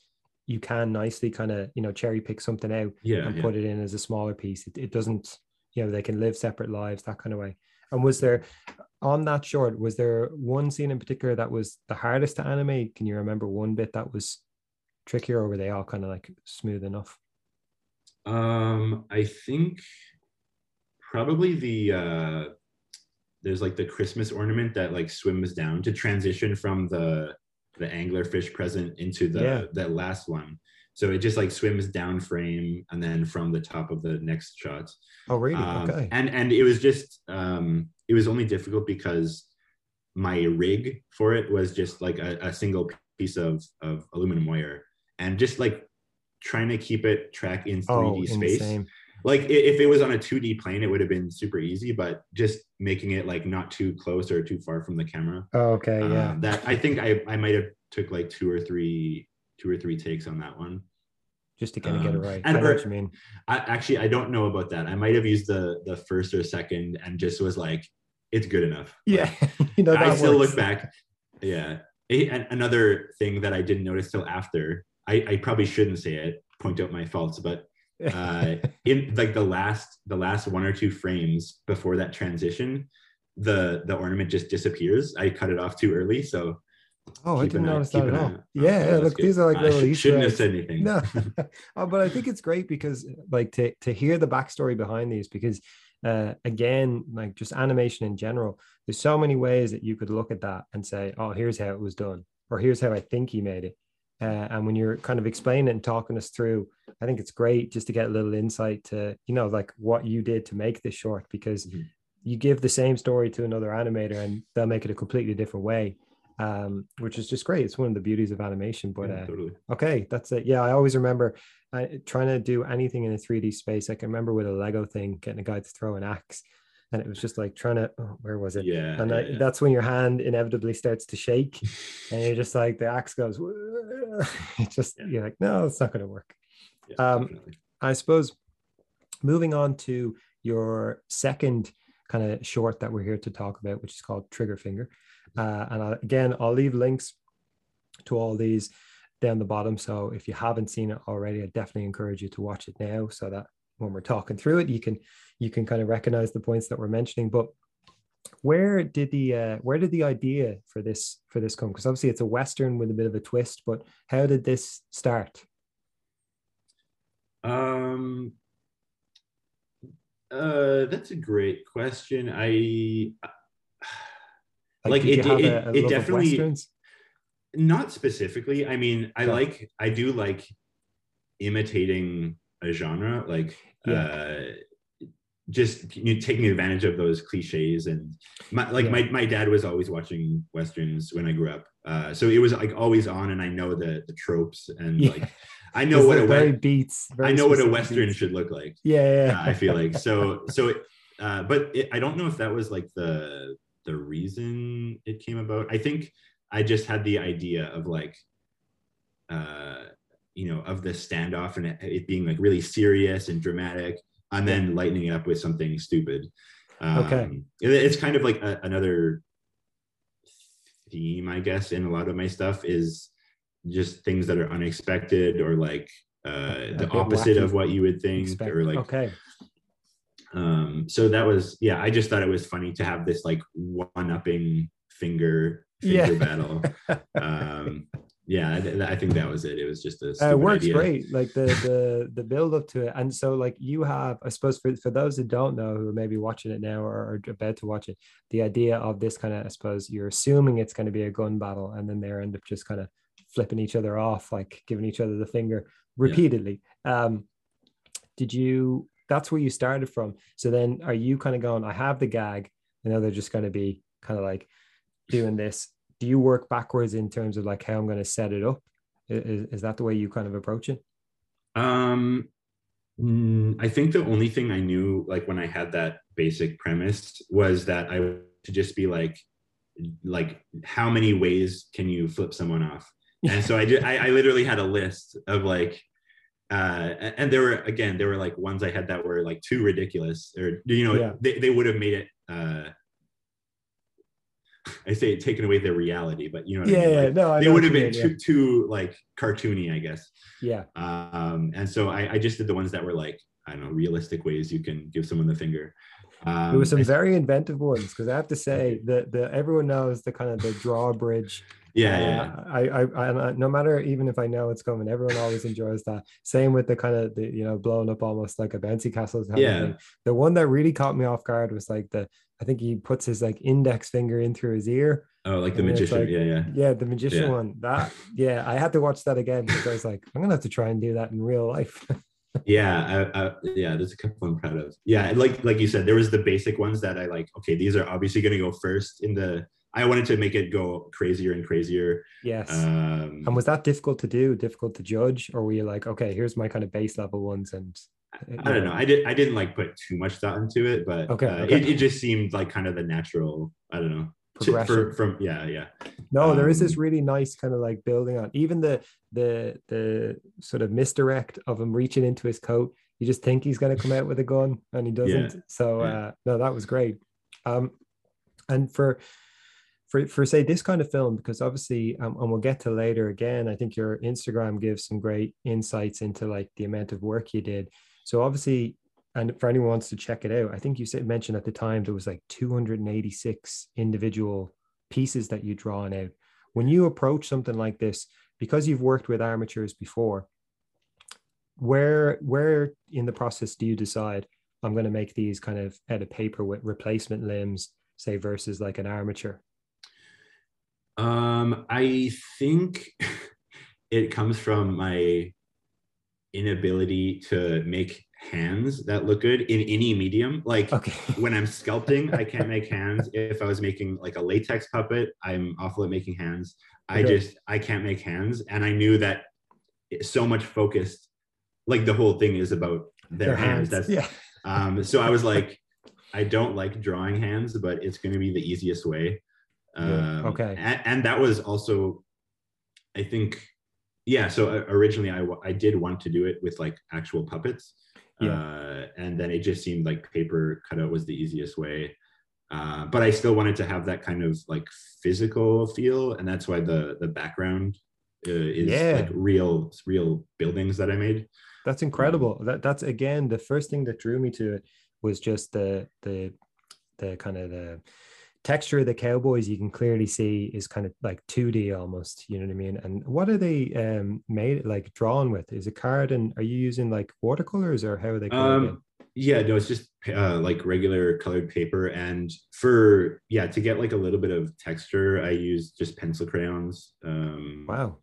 You can nicely kind of, you know, cherry pick something out Yeah, and yeah. put it in as a smaller piece. It, it doesn't, you know, they can live separate lives that kind of way. And was there on that short? Was there one scene in particular that was the hardest to animate? Can you remember one bit that was trickier, or were they all kind of like smooth enough? Um, I think probably the uh there's like the Christmas ornament that like swims down to transition from the the anglerfish present into the Yeah. that last one. So it just like swims down frame and then from the top of the next shot. Oh, really? Um, okay. And and it was just um it was only difficult because my rig for it was just like a, a single piece of of aluminum wire and just like trying to keep it track in 3D oh, space like if it was on a 2D plane, it would have been super easy, but just making it like not too close or too far from the camera. Oh, okay, yeah. um, that I think I, I might have took like two or three two or three takes on that one. Just to kind of get it um, right. and I know what you mean. I actually I don't know about that. I might have used the the first or second and just was like, it's good enough. Yeah, *laughs* you know, I still works. look back. Yeah. And another thing that I didn't notice till after, I, I probably shouldn't say it, point out my faults, but uh, *laughs* in like the last the last one or two frames before that transition, the the ornament just disappears. I cut it off too early, so oh, I didn't an eye- notice that at all. Yeah, oh, look, good. these are like I little Easter shouldn't have said anything. No, *laughs* oh, but I think it's great because like to to hear the backstory behind these because uh again like just animation in general there's so many ways that you could look at that and say oh here's how it was done or here's how I think he made it uh, and when you're kind of explaining and talking us through I think it's great just to get a little insight to you know like what you did to make this short because Mhm. you give the same story to another animator and they'll make it a completely different way um, which is just great it's one of the beauties of animation but Yeah, uh, totally. Okay, that's it. Yeah, I always remember uh, trying to do anything in a 3D space. I can remember with a Lego thing, getting a guy to throw an axe, and it was just like trying to, oh, where was it? Yeah. and yeah, I, yeah. that's when your hand inevitably starts to shake, *laughs* and you're just like, the axe goes, *laughs* it just, you're like, no, it's not going to work. Um, definitely. I suppose moving on to your second kind of short that we're here to talk about, which is called Trigger Finger. Uh, and I, again, I'll leave links to all these down the bottom. So if you haven't seen it already, I definitely encourage you to watch it now so that when we're talking through it, you can you can kind of recognize the points that we're mentioning. But where did the uh, where did the idea for this for this come? Because obviously it's a western with a bit of a twist. But how did this start? Um, uh, that's a great question. I Like, did it- it- a- a it definitely- westerns? not specifically. I mean, I Okay. like, I do like imitating a genre, like, Yeah. uh, just you know, taking advantage of those cliches and my, like Yeah. my, my dad was always watching westerns when I grew up. Uh, so it was like always on and I know the, the tropes and Yeah. like, I know what a very beats. I know what a western beats. should look like. Yeah, yeah. uh, I feel like so *laughs* so it, uh, but it, I don't know if that was like the the reason it came about. I think I just had the idea of like uh you know of the standoff and it, it being like really serious and dramatic and then lightening it up with something stupid. Um, Okay. it- it's kind of like a, another theme, I guess, in a lot of my stuff is just things that are unexpected or like uh, the opposite wacky. of what you would think Expect- or like okay. Um so that was yeah i just thought it was funny to have this like one-upping finger Yeah. finger battle. *laughs* Um yeah I, I think that was it. It was just a Uh, it works idea. great like the *laughs* the the build up to it. And so like you have i suppose for, for those who don't know who are maybe watching it now or, or about to watch it the idea of this kind of i suppose you're assuming it's going to be a gun battle and then they end up just kind of flipping each other off like giving each other the finger repeatedly. Um did you that's where you started from. So then are you kind of going i have the gag i know they're just going to be kind of like doing this. Do you work backwards in terms of like how i'm going to set it up? Is, is that the way you kind of approach it? Um i think the only thing i knew like when i had that basic premise was that i to just be like like how many ways can you flip someone off? And so I, just, I I literally had a list of like uh, and there were again there were like ones I had that were like too ridiculous or you know Yeah. they, they would have made it uh, I say it taken away their reality but you know what I Yeah, mean? yeah, Like, no, I they would have been mean, yeah. too too like cartoony I guess Yeah, um, and so I, I just did the ones that were like I don't know realistic ways you can give someone the finger um, there were some very inventive ones because I have to say *laughs* that the everyone knows the kind of the drawbridge. Yeah yeah Uh, I, I, I, no matter even if I know it's coming, everyone always enjoys that. Same with the kind of the you know blowing up almost like a bouncy castle. Yeah. thing. The one that really caught me off guard was like the I think he puts his like index finger in through his ear. oh like the magician like- yeah yeah Yeah, the magician Yeah. one. That *laughs* yeah, I had to watch that again because I was like, I'm gonna have to try and do that in real life. *laughs* yeah I, I, yeah there's a couple i'm proud of yeah like like you said there was the basic ones that i like okay these are obviously going to go first in the i wanted to make it go crazier and crazier yes. um and was that difficult to do, difficult to judge, or were you like, okay, here's my kind of base level ones and i don't know i did i didn't like put too much thought into it but Okay, uh, okay. It, it just seemed like kind of the natural i don't know to- Progression. for, from yeah yeah No, there is this Um, really nice kind of like building on even the the the sort of misdirect of him reaching into his coat. You just think he's going to come out with a gun and he *laughs* doesn't. So yeah. uh, no, that was great. Um, and for for for say this kind of film because obviously um, and we'll get to later again. I think your Instagram gives some great insights into like the amount of work you did. So obviously. And for anyone who wants to check it out, I think you said mentioned at the time there was like 286 individual pieces that you drawn out when you approach something like this because you've worked with armatures before where where in the process do you decide i'm going to make these kind of out of paper with replacement limbs say versus like an armature um i think *laughs* it comes from my inability to make hands that look good in any medium like okay *laughs* when I'm sculpting, I can't make hands. If I was making like a latex puppet, I'm awful at making hands. I Okay. just I can't make hands, and I knew that so much focused. Like the whole thing is about their, hands. That's yeah um. So I was *laughs* like, I don't like drawing hands, but it's going to be the easiest way. Um, okay. And, and that was also, I think, yeah. So uh, originally, I I did want to do it with like actual puppets. Yeah. Uh, and then it just seemed like paper cutout was the easiest way. Uh, but I still wanted to have that kind of like physical feel, and that's why the the background uh, is Yeah. like real real buildings that I made. that's incredible that that's again the first thing that drew me to it was just the the the kind of the texture of the cowboys you can clearly see is kind of like 2d almost you know what i mean and what are they um made like drawn with is it card and are you using like watercolors or how are they? Um, yeah, no, it's just uh, like regular colored paper, and for yeah to get like a little bit of texture, I use just pencil crayons. Um, wow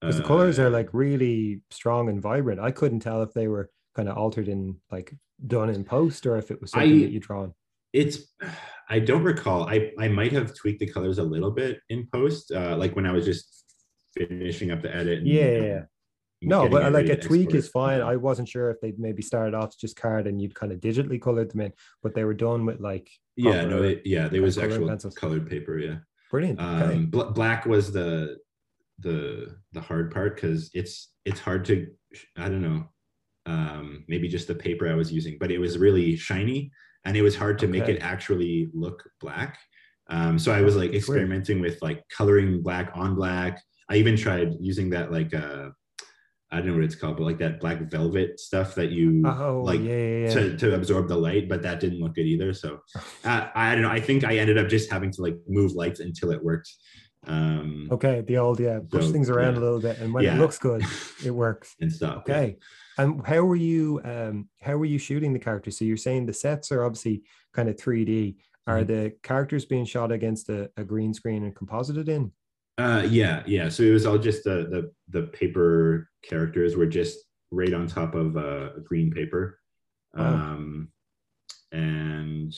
because the colors uh, are like really strong and vibrant i couldn't tell if they were kind of altered in like done in post or if it was something I- that you drawn it's i don't recall i i might have tweaked the colors a little bit in post uh like when i was just finishing up the edit and, Yeah, you know, yeah, yeah. No, but like a tweak export. is fine. I wasn't sure if they'd maybe started off just card and you'd kind of digitally colored them in, but they were done with like yeah no it, yeah there was actual pencils. colored paper yeah brilliant. Okay. um bl- black was the the the hard part because it's it's hard to i don't know um maybe just the paper i was using but it was really shiny and it was hard to make it actually look black um so i was like experimenting with like coloring black on black i even tried using that like uh i don't know what it's called but like that black velvet stuff that you oh, like yeah, yeah, yeah. to, to absorb the light, but that didn't look good either. So uh, I don't know. I think I ended up just having to like move lights until it worked. Um, okay, the old yeah, push So, things around yeah. a little bit, and when Yeah. it looks good, it works. and stuff. yeah. Okay. And how were you um how were you shooting the characters? So you're saying the sets are obviously kind of 3D. Are Mhm. the characters being shot against a, a green screen and composited in? Uh, yeah, yeah. So it was all just the the the paper characters were just right on top of uh, green paper. Um, and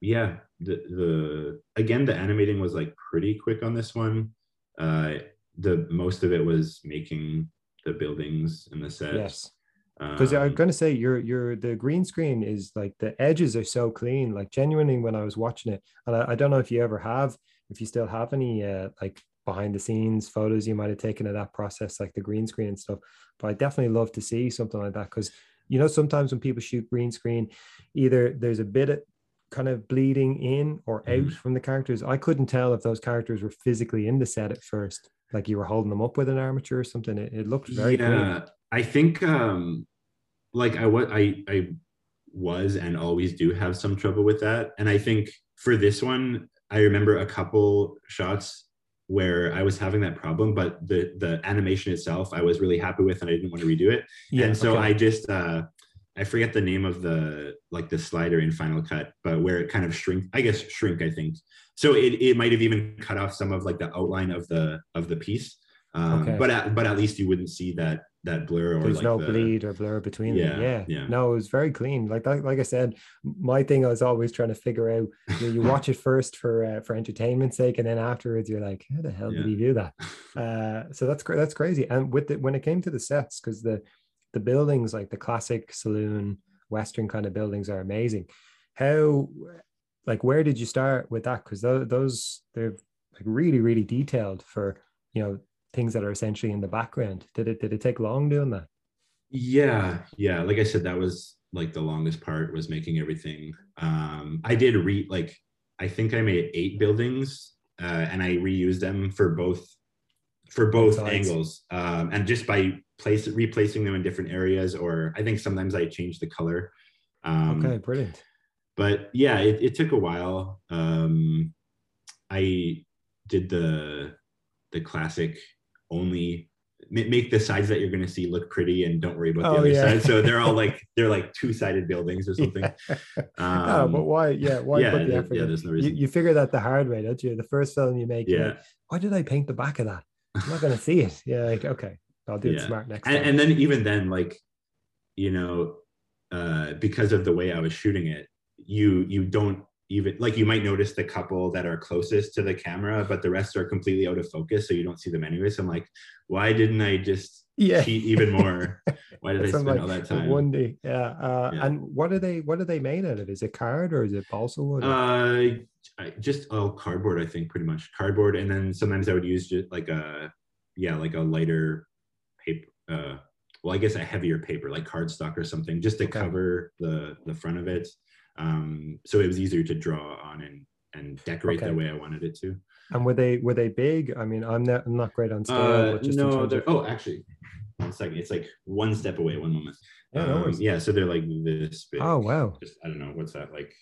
yeah, the the again the animating was like pretty quick on this one. Uh, the most of it was making the buildings and the sets. Yes. Because I'm Um, gonna say your your the green screen is like the edges are so clean. Like genuinely, when I was watching it, and I, I don't know if you ever have, if you still have any uh, like behind the scenes photos you might have taken of that process, like the green screen and stuff. But I definitely love to see something like that because you know sometimes when people shoot green screen, either there's a bit of kind of bleeding in or out mm. from the characters. I couldn't tell if those characters were physically in the set at first, like you were holding them up with an armature or something. It, it looked very yeah. I think um like I what I I was and always do have some trouble with that. And I think for this one, I remember a couple shots where I was having that problem, but the the animation itself I was really happy with and I didn't want to redo it. Yeah, and so okay. I just uh I forget the name of the like the slider in Final Cut, but where it kind of shrink, I guess shrink, I think. So it, it might have even cut off some of like the outline of the of the piece. Um, okay. but at, but at least you wouldn't see that that blur or there's like no the, bleed or blur between yeah, them. Yeah. yeah. No, it was very clean. Like like, like I said, my thing I was always trying to figure out. You, know, you watch it first for uh, for entertainment sake, and then afterwards you're like, how the hell yeah. did he do that? *laughs* Uh, so that's that's crazy. And with it when it came to the sets, because the the buildings like the classic saloon western kind of buildings are amazing. How like where did you start with that? Because those, those they're like really really detailed for you know things that are essentially in the background. Did it did it take long doing that? Yeah, yeah. Like I said, that was like the longest part was making everything. Um, I did read like I think I made eight buildings, uh, and I reused them for both for both angles. Um, and just by place replacing them in different areas, or I think sometimes I change the color. Um, okay, brilliant. But yeah, it, it took a while. Um, I did the the classic only make the sides that you're going to see look pretty and don't worry about the oh, other yeah. side. So they're all like *laughs* they're like two sided buildings or something. Yeah. Um, no, but why? Yeah, why yeah, put the effort? Yeah, there's no reason. You, you, figure that the hard way, don't you? The first film you make, yeah. Like, why did I paint the back of that? I'm not going to see it. Yeah, like okay, I'll do yeah. it smart next and, time. And then even then, like you know, uh, because of the way I was shooting it, you you don't even like you might notice the couple that are closest to the camera, but the rest are completely out of focus, so you don't see them anyway. So I'm like, why didn't I just yeah. cheat even more? *laughs* Why did I spend like all that time? One day, yeah. Uh, yeah. And what are they? What are they made out of? Is it card or is it balsa wood? Uh, just oh cardboard, I think, pretty much cardboard, and then sometimes I would use just like a yeah, like a lighter paper. Uh, well, I guess a heavier paper, like cardstock or something, just to okay. cover the the front of it. Um, so it was easier to draw on and and decorate okay. the way I wanted it to. And were they were they big? I mean, I'm not I'm not great on scale. Uh, no, they're, of... oh, actually, one second. It's like one step away. One moment. Yeah, no um, yeah. So they're like this big. Oh wow! Just I don't know what's that like,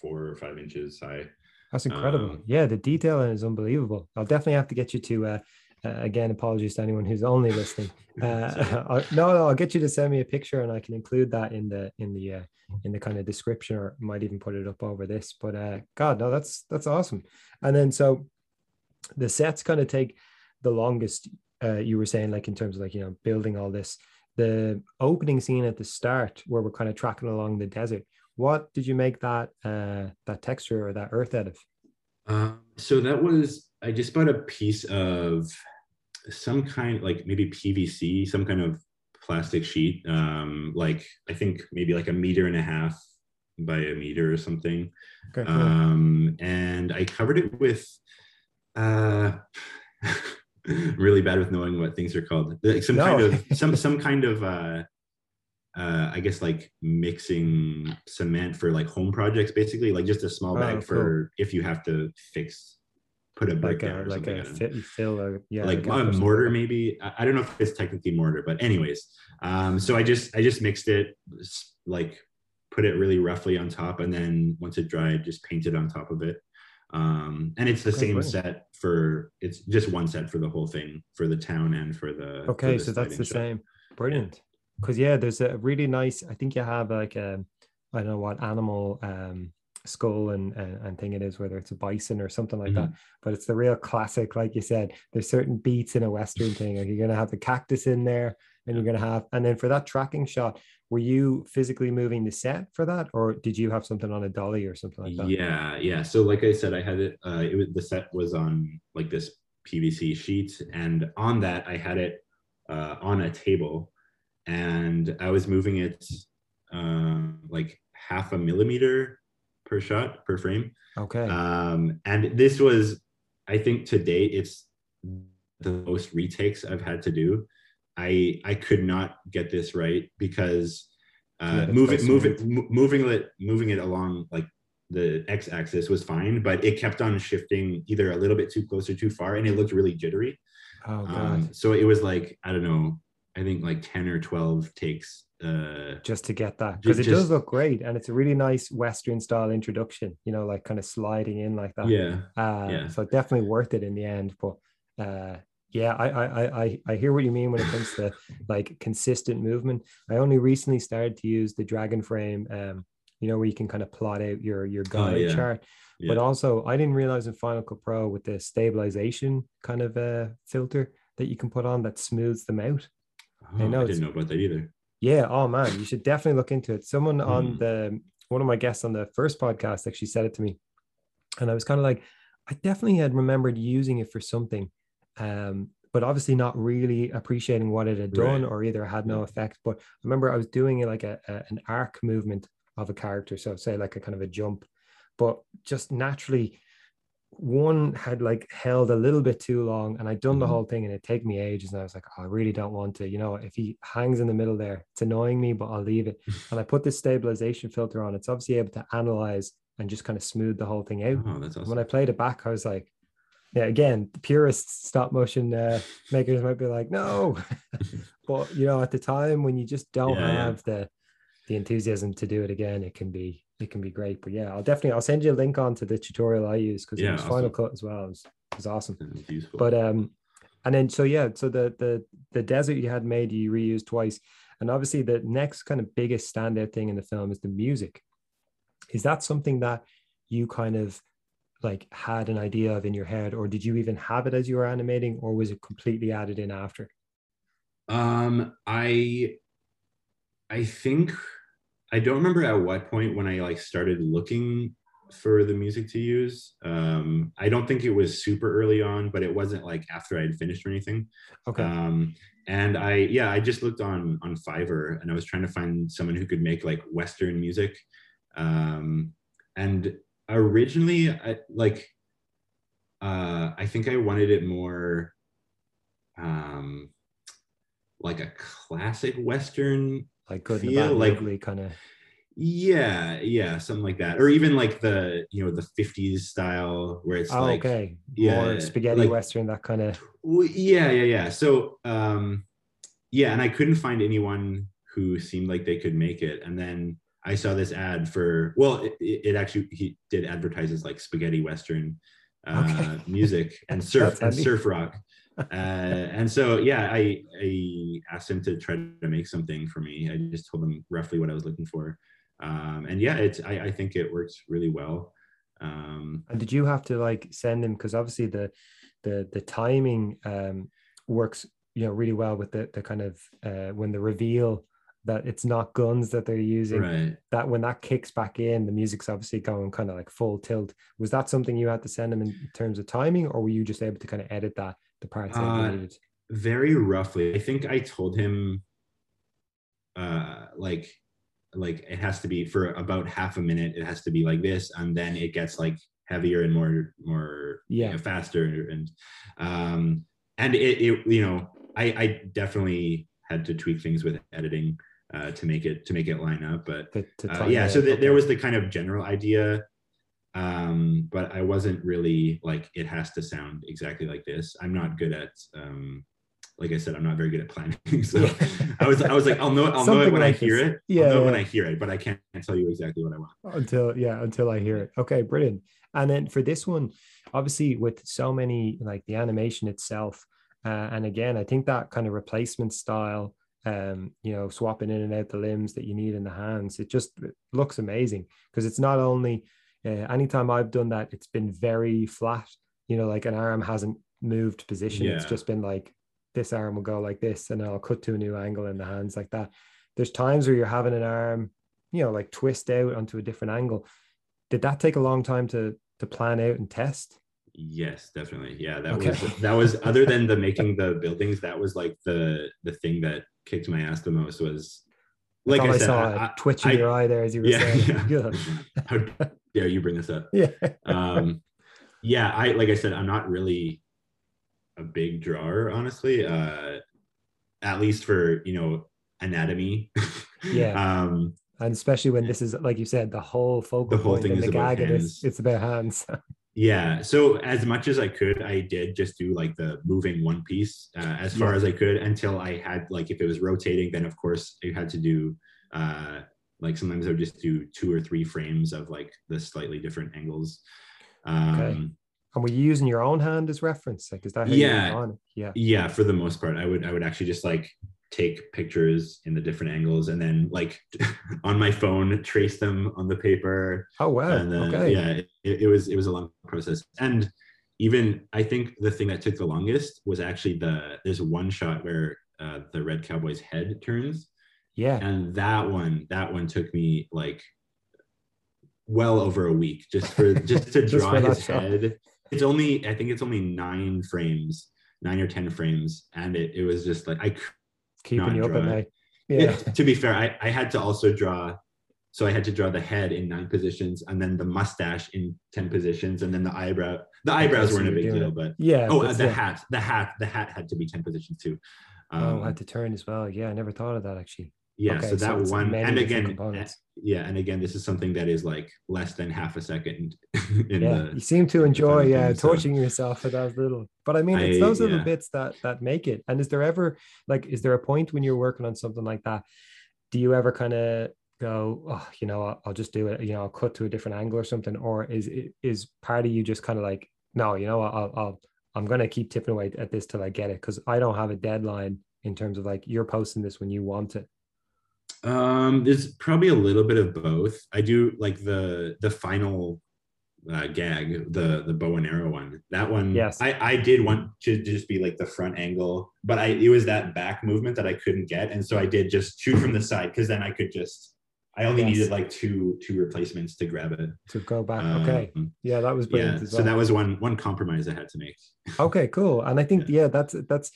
four or five inches high. That's incredible. Um, yeah, the detailing is unbelievable. I'll definitely have to get you to uh, uh, again, apologies to anyone who's only listening. *laughs* Uh, *laughs* no, no, I'll get you to send me a picture, and I can include that in the in the uh, in the kind of description, or might even put it up over this. But uh, God, no, that's that's awesome. And then so the sets kind of take the longest. Uh, you were saying, like in terms of like you know building all this. The opening scene at the start, where we're kind of tracking along the desert. What did you make that uh, that texture or that earth out of? Um, so that was I just bought a piece of some kind like maybe PVC, some kind of plastic sheet, um, like I think maybe like a meter and a half by a meter or something. Okay, cool. um, and I covered it with uh, *laughs* really bad with knowing what things are called. Like some no. kind of *laughs* some some kind of uh, uh, I guess like mixing cement for like home projects, basically, like just a small bag oh, for if you have to fix put a brick like down a, like a fit, and fill or yeah like a mortar maybe? I, I, don't know if it's technically mortar but anyways um so i just i just mixed it like put it really roughly on top and then once it dried just painted on top of it. Um and it's the okay, same set for it's just one set for the whole thing for the town and for the okay for the so that's the show. same. Brilliant. Because yeah there's a really nice i think you have like a i don't know what animal um skull and, and, and thing it is, whether it's a bison or something like mm-hmm. that. But it's the real classic, like you said. There's certain beats in a western thing. Like you're gonna have the cactus in there, and you're gonna have, and then for that tracking shot, were you physically moving the set for that, or did you have something on a dolly or something like that? Yeah, yeah. So like I said, I had it. Uh, it was the set was on like this PVC sheet, and on that I had it uh, on a table, and I was moving it um, like half a millimeter per shot per frame. Okay. Um, and this was I think to date it's the most retakes I've had to do. I I could not get this right because uh, Yeah, moving moving it moving it along like the x-axis was fine, but it kept on shifting either a little bit too close or too far, and it looked really jittery. Oh god. Um, so it was like I don't know, I think like ten or twelve takes. Uh, just to get that because it does look great and it's a really nice western style introduction you know like kind of sliding in like that yeah, uh yeah. so definitely worth it in the end but uh yeah I, I i i I hear what you mean when it comes to like consistent movement i only recently started to use the Dragonframe um you know where you can kind of plot out your your guide Oh, yeah. chart yeah. but also i didn't realize in final cut pro with the stabilization kind of uh filter that you can put on that smooths them out Oh, I, know it's- didn't know about that either. yeah. Oh man, you should definitely look into it. Someone on Hmm. the one of my guests on the first podcast actually said it to me, and I was kind of like, I definitely had remembered using it for something, um, but obviously not really appreciating what it had done, Right. or either had no effect. But I remember I was doing it like a, a an arc movement of a character, so say like a kind of a jump, but just naturally. One had like held a little bit too long, and I'd done the Mhm. whole thing, and it'd take me ages. And I was like, "Oh, I really don't want to. You know, if he hangs in the middle there, it's annoying me, but I'll leave it. *laughs* And I put this stabilization filter on. It's obviously able to analyze and just kind of smooth the whole thing out. Oh, awesome. when I played it back, I was like, yeah, again, the purist stop motion uh, makers might be like, no. *laughs* but you know, at the time when you just don't Yeah, yeah. have the the enthusiasm to do it again, it can be it can be great. But yeah, I'll definitely I'll send you a link on to the tutorial I use because Yeah, it was Final. Cut as well. It was, it was awesome. That's useful. But um, and then so yeah, so the the the desert you had made you reused twice, and obviously the next kind of biggest standout thing in the film is the music. Is that something that you kind of like had an idea of in your head, or did you even have it as you were animating, or was it completely added in after? Um, I I think I don't remember at what point when I like started looking for the music to use. Um, I don't think it was super early on, but it wasn't like after I had finished or anything. Okay, Um, and I yeah, I just looked on on Fiverr and I was trying to find someone who could make like Western music. Um, and originally, I like uh, I think I wanted it more um, like a classic Western like good feel like- kind of. yeah yeah something like that or even like the you know the 50s style where it's Oh, like okay, yeah, more spaghetti like- western, that kind of. Yeah, yeah, yeah. So, um, yeah, and I couldn't find anyone who seemed like they could make it. And then I saw this ad for, well, it, it actually he did advertise as like spaghetti western uh, Okay. music *laughs* and surf and surf rock. Uh, and so, yeah, I I asked him to try to make something for me. I just told him roughly what I was looking for. Um, and yeah, it's I, I think it works really well. Um, And did you have to like send him because obviously the the the timing um works you know really well with the the kind of uh when the reveal that it's not guns that they're using right. that when that kicks back in the music's obviously going kind of like full tilt was that something you had to send them in terms of timing or were you just able to kind of edit that the parts Uh, you needed very roughly i think i told him uh like like it has to be for about half a minute it has to be like this and then it gets like heavier and more more you Yeah. know, faster and um and it, it you know i i definitely had to tweak things with editing uh to make it to make it line up but uh, yeah so out? th- there was the kind of general idea um but i wasn't really like it has to sound exactly like this. I'm not good at um like i said i'm not very good at planning *laughs* so Yeah. i was i was like i'll know i'll know it when like i hear this. it. Yeah, i'll know it when i hear it but i can't tell you exactly what i want. Until yeah until i hear it. Okay brilliant. And then for this one obviously with so many like the animation itself uh, and again i think that kind of replacement style um you know swapping in and out the limbs that you need in the hands it just it looks amazing. Because it's not only uh, anytime i've done that it's been very flat you know like an arm hasn't moved position. It's just been like this arm will go like this and i'll cut to a new angle in the hands like that. There's times where you're having an arm you know like twist out onto a different angle. Did that take a long time to to plan out and test? Yes definitely. Yeah that Okay. was that was other than the *laughs* making the buildings that was like the the thing that kicked my ass the most was like i, I, said saw I- a twitch in I- your eye there as you were yeah, saying. yeah. *laughs* Dare you bring this up *laughs* yeah um yeah, I like I said, I'm not really a big drawer, honestly. Uh, at least for you know anatomy. *laughs* Yeah. um, and especially when this is like you said, the whole focal The whole thing is the about gag hands. it's about hands. *laughs* yeah. So as much as I could, I did just do like the moving one piece uh, as far Yeah. as I could until I had like if it was rotating, then of course you had to do uh, like sometimes I would just do two or three frames of like the slightly different angles. Um, Okay. and were you using your own hand as reference? Like, is that how Yeah. Yeah. yeah for the most part i would i would actually just like take pictures in the different angles and then like *laughs* on my phone trace them on the paper Oh wow. and then okay. yeah it, it was it was a long process and even i think the thing that took the longest was actually the there's one shot where uh, the red cowboy's head turns Yeah. and that one that one took me like well over a week just for *laughs* just to Just draw his shot. head it's only i think it's only nine frames nine or ten frames and it, it was just like I Keeping you up draw at it. night. Yeah. it- *laughs* to be fair I, I had to also draw so i had to draw the head in nine positions and then the mustache in 10 positions and then the eyebrow the eyebrows weren't a big deal it. but Yeah. oh uh, the still. hat the hat the hat had to be 10 positions too Oh, Um, had to turn as well. Yeah, I never thought of that actually. Yeah Okay, so so that it's one and again components. Eh, yeah and again this is something that is like less than half a second *laughs* in yeah, the you seem to enjoy yeah uh, thing, so- torturing yourself for those little. But I mean, it's I- those little yeah. bits that that make it. And is there ever like, is there a point when you're working on something like that? Do you ever kind of go, oh, you know, I'll, I'll just do it. You know, I'll cut to a different angle or something, or is is part of you just kind of like, no, you know, I'll I'll I'm gonna keep tipping away at this till I get it because I don't have a deadline in terms of like you're posting this when you want it. Um, there's probably a little bit of both. I do like the the final uh, gag, the the bow and arrow one. That one, Yes. I I did want to just be like the front angle, but I it was that back movement that I couldn't get, and so I did just shoot from the side because then I could just. I only Yes. needed like two two replacements to grab it. To go back, okay, Um, yeah, that was brilliant yeah. as So that was one one compromise I had to make. Okay, cool. And I think *laughs* yeah, that's that's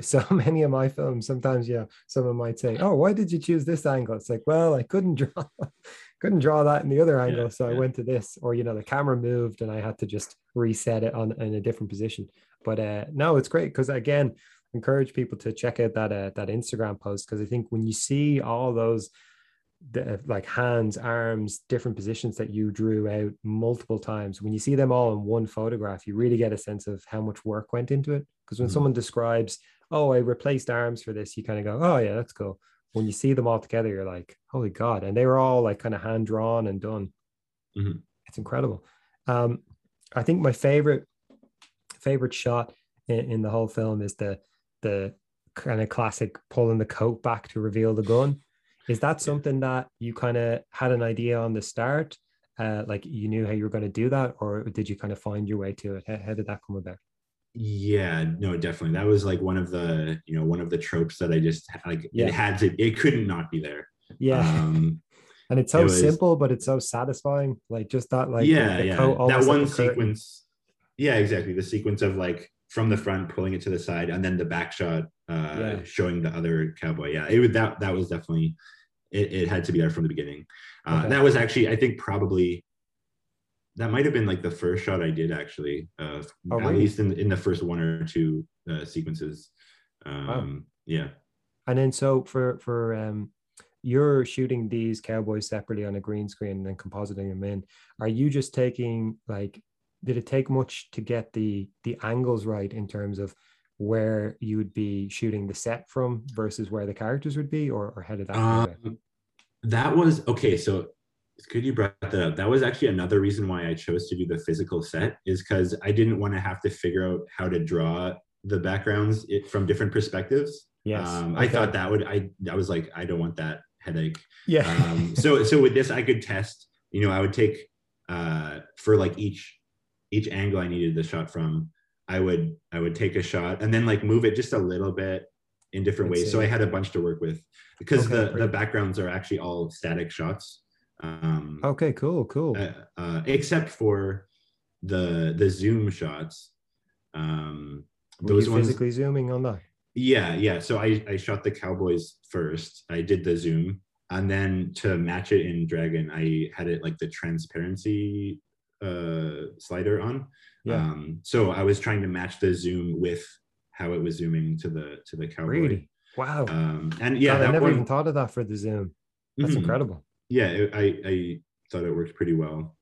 so *laughs* many of my films. Sometimes yeah, someone might say, "Oh, why did you choose this angle?" It's like, well, I couldn't draw, *laughs* couldn't draw that in the other angle, so I went to this. Or you know, the camera moved and I had to just reset it on in a different position. But uh, no, it's great because again, encourage people to check out that uh, that Instagram post because I think when you see all those the, like hands, arms, different positions that you drew out multiple times. When you see them all in one photograph, you really get a sense of how much work went into it. Because when Mhm. someone describes, "Oh, I replaced arms for this," you kind of go, "Oh yeah, that's cool." When you see them all together, you're like, "Holy God!" And they were all like kind of hand drawn and done. Mhm. It's incredible. Um, I think my favorite favorite shot in, in the whole film is the the kind of classic pulling the coat back to reveal the gun. Is that something that you kind of had an idea on the start? Uh, like you knew how you were going to do that, or did you kind of find your way to it? How, how did that come about? Yeah, no, definitely. That was like one of the, you know, one of the tropes that I just like Yeah. it had to it couldn't not be there. Yeah, Um *laughs* and it's so it was- simple, but it's so satisfying. Like just that, like yeah, the yeah. that one curtain. sequence. Yeah, exactly. The sequence of like from the front pulling it to the side and then the back shot uh Yeah. showing the other cowboy. Yeah, it was that that was definitely it, it had to be there from the beginning. Uh Okay. that was actually I think probably that might have been like the first shot I did actually, uh Oh, at really? least in in the first one or two uh sequences. Um yeah. And then so for for um you're shooting these cowboys separately on a green screen and then compositing them in. Are you just taking like did it take much to get the the angles right in terms of where you would be shooting the set from versus where the characters would be or, or how did that? Um, that was okay. So it's good you brought that up. That was actually another reason why I chose to do the physical set is because I didn't want to have to figure out how to draw the backgrounds it, from different perspectives. Yes. Um, I thought that would I I was like I don't want that headache. yeah. Um, so so with this I could test. You know I would take uh, for like each each angle I needed the shot from. I would I would take a shot and then like move it just a little bit in different I ways. So. I had a bunch to work with because Okay, the the backgrounds are actually all static shots. Um, okay, cool, cool. uh, uh, except for the the zoom shots. Um, Were those you ones, physically zooming on that? yeah, yeah. So I I shot the cowboys first. I did the zoom, and then to match it in Dragon, I had it like the transparency uh, slider on. Yeah. Um, so I was trying to match the zoom with how it was zooming to the to the cowboy. Really? Wow. Um, and yeah, God, I never one, even thought of that for the Zoom. That's Mhm. incredible. Yeah, it- I I thought it worked pretty well.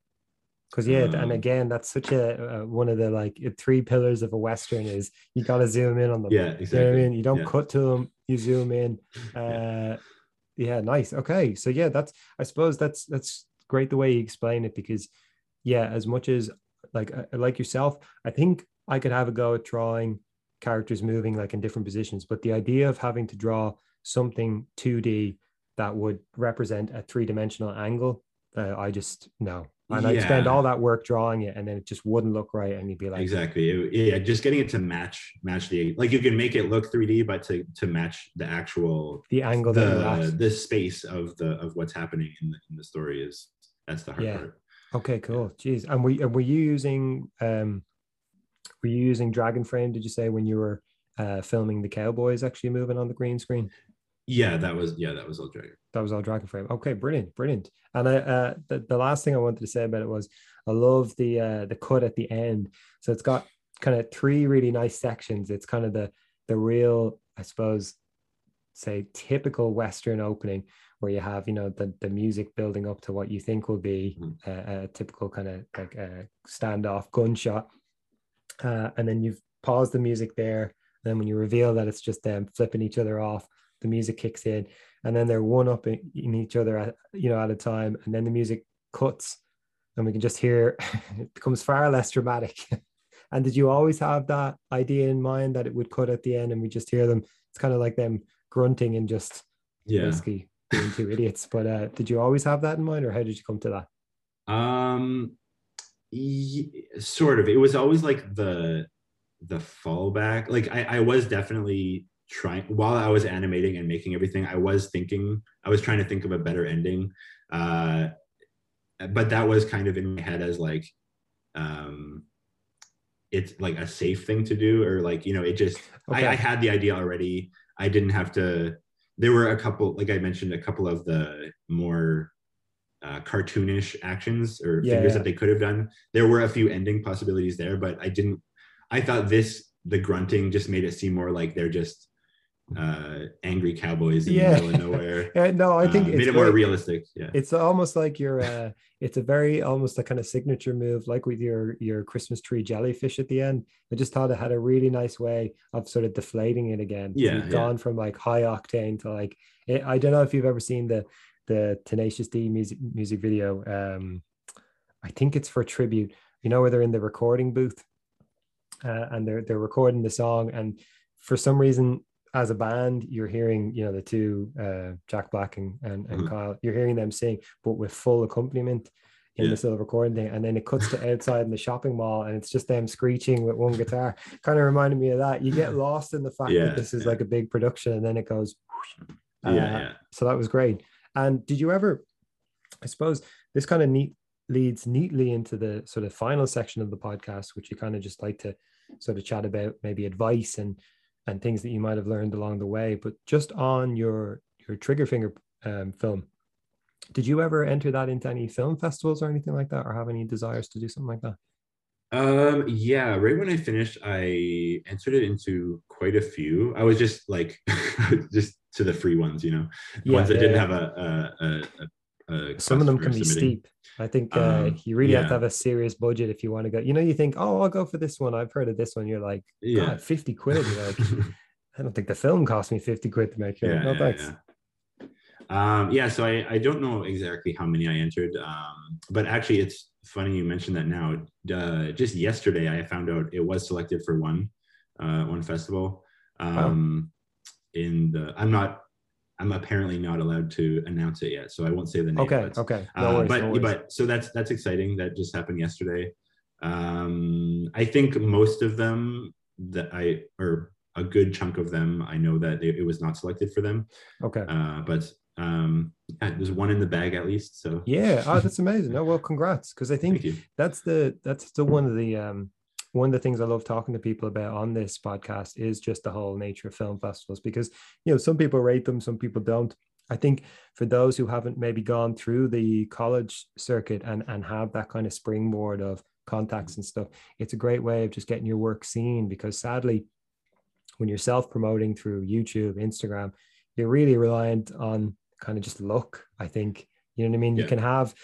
Because yeah, and Um, again, that's such a uh, one of the like three pillars of a western is you got to zoom in on them. Yeah, You know exactly. I mean? You don't Yeah. cut to them, you zoom in. *laughs* Uh, yeah, nice. Okay, so yeah, that's I suppose that's that's great the way you explain it because yeah, as much as like uh, like yourself, I think I could have a go at drawing characters moving like in different positions, but the idea of having to draw something 2D that would represent a three dimensional angle, uh, I just no. And I'd spend all that work drawing it, and then it just wouldn't look right, and you'd be like, exactly. It- yeah, just getting it to match match the like you can make it look 3D, but to to match the actual the angle the the space of the of what's happening in the in the story is that's the hard Yeah. part. Okay, cool. Jeez. And were, and were you using um were you using Dragonframe, did you say, when you were uh filming the cowboys actually moving on the green screen? Yeah, that was yeah, that was all dragon. That was all Dragonframe. Okay, brilliant, brilliant. And I uh the, the last thing I wanted to say about it was I love the uh the cut at the end. So it's got kind of three really nice sections. It's kind of the the real, I suppose, say typical Western opening where you have, you know, the the music building up to what you think will be Mhm. a, a typical kind of like a standoff gunshot. Uh, and then you've paused the music there. And then when you reveal that it's just them flipping each other off, the music kicks in, and then they're one up in, in each other at you know at a time, and then the music cuts, and we can just hear *laughs* it becomes far less dramatic. *laughs* and did you always have that idea in mind that it would cut at the end, and we just hear them? It's kind of like them grunting and just Yeah. basically being two idiots. But uh, did you always have that in mind, or how did you come to that? Um, sort of. It was always like the the fallback. Like I, I was definitely trying while I was animating and making everything. I was thinking. I was trying to think of a better ending. Uh, but that was kind of in my head as like, um, it's like a safe thing to do, or like you know, it just. Okay. I, I had the idea already. I didn't have to. There were a couple, like I mentioned, a couple of the more uh, cartoonish actions or Yeah, figures yeah. that they could have done. There were a few ending possibilities there, but I didn't. I thought this the grunting just made it seem more like they're just uh, angry cowboys in Yeah. the middle of nowhere. *laughs* Yeah, no, I think Uh, it's made it more very- realistic. Yeah. it's almost like you're uh it's a very almost a kind of signature move like with your your christmas tree jellyfish at the end i just thought it had a really nice way of sort of deflating it again Yeah, You've yeah. gone from like high octane to like it, i don't know if you've ever seen the the tenacious d music music video um i think it's for tribute you know where they're in the recording booth uh, and they're they're recording the song and for some reason as a band you're hearing you know the two uh jack black and and, and Mhm. kyle you're hearing them sing but with full accompaniment in Yeah. this little recording thing and then it cuts to outside in the shopping mall and it's just them screeching with one guitar kind of reminded me of that you get lost in the fact Yeah, that this is yeah. like a big production and then it goes Uh, yeah. so that was great and did you ever i suppose this kind of neat leads neatly into the sort of final section of the podcast which you kind of just like to sort of chat about maybe advice and and things that you might have learned along the way but just on your your trigger finger um, film did you ever enter that into any film festivals or anything like that or have any desires to do something like that Um, yeah, right when I finished, I entered it into quite a few. I was just like, *laughs* just to the free ones, you know, the ones that yeah, didn't yeah. have a, a, a, a some of them can be submitting. steep i think uh, Um, you really have to have a serious budget if you want to go you know you think oh i'll go for this one i've heard of this one you're like Yeah. 50 quid like *laughs* I don't think the film cost me 50 quid to make. You're like, yeah, no, yeah, thanks. yeah. Um, yeah, so I, I don't know exactly how many I entered, um, but actually, it's funny you mentioned that now. Uh, just yesterday, I found out it was selected for one uh, one festival. Um, In the, I'm not, I'm apparently not allowed to announce it yet, so I won't say the name. Okay, but, okay. No uh, but no worries. but so that's that's exciting. That just happened yesterday. Um, I think most of them that I or a good chunk of them, I know that it, it was not selected for them. okay. Uh, but um, yeah, there's one in the bag at least. So Yeah, oh, that's amazing. No, *laughs* well, congrats. Because I think that's the that's still one of the um one of the things I love talking to people about on this podcast is just the whole nature of film festivals because you know some people rate them, some people don't. I think for those who haven't maybe gone through the college circuit and and have that kind of springboard of contacts and stuff, it's a great way of just getting your work seen because sadly, when you're self promoting through YouTube, Instagram, you're really reliant on kind of just luck. I think you know what I mean. Yeah. You can have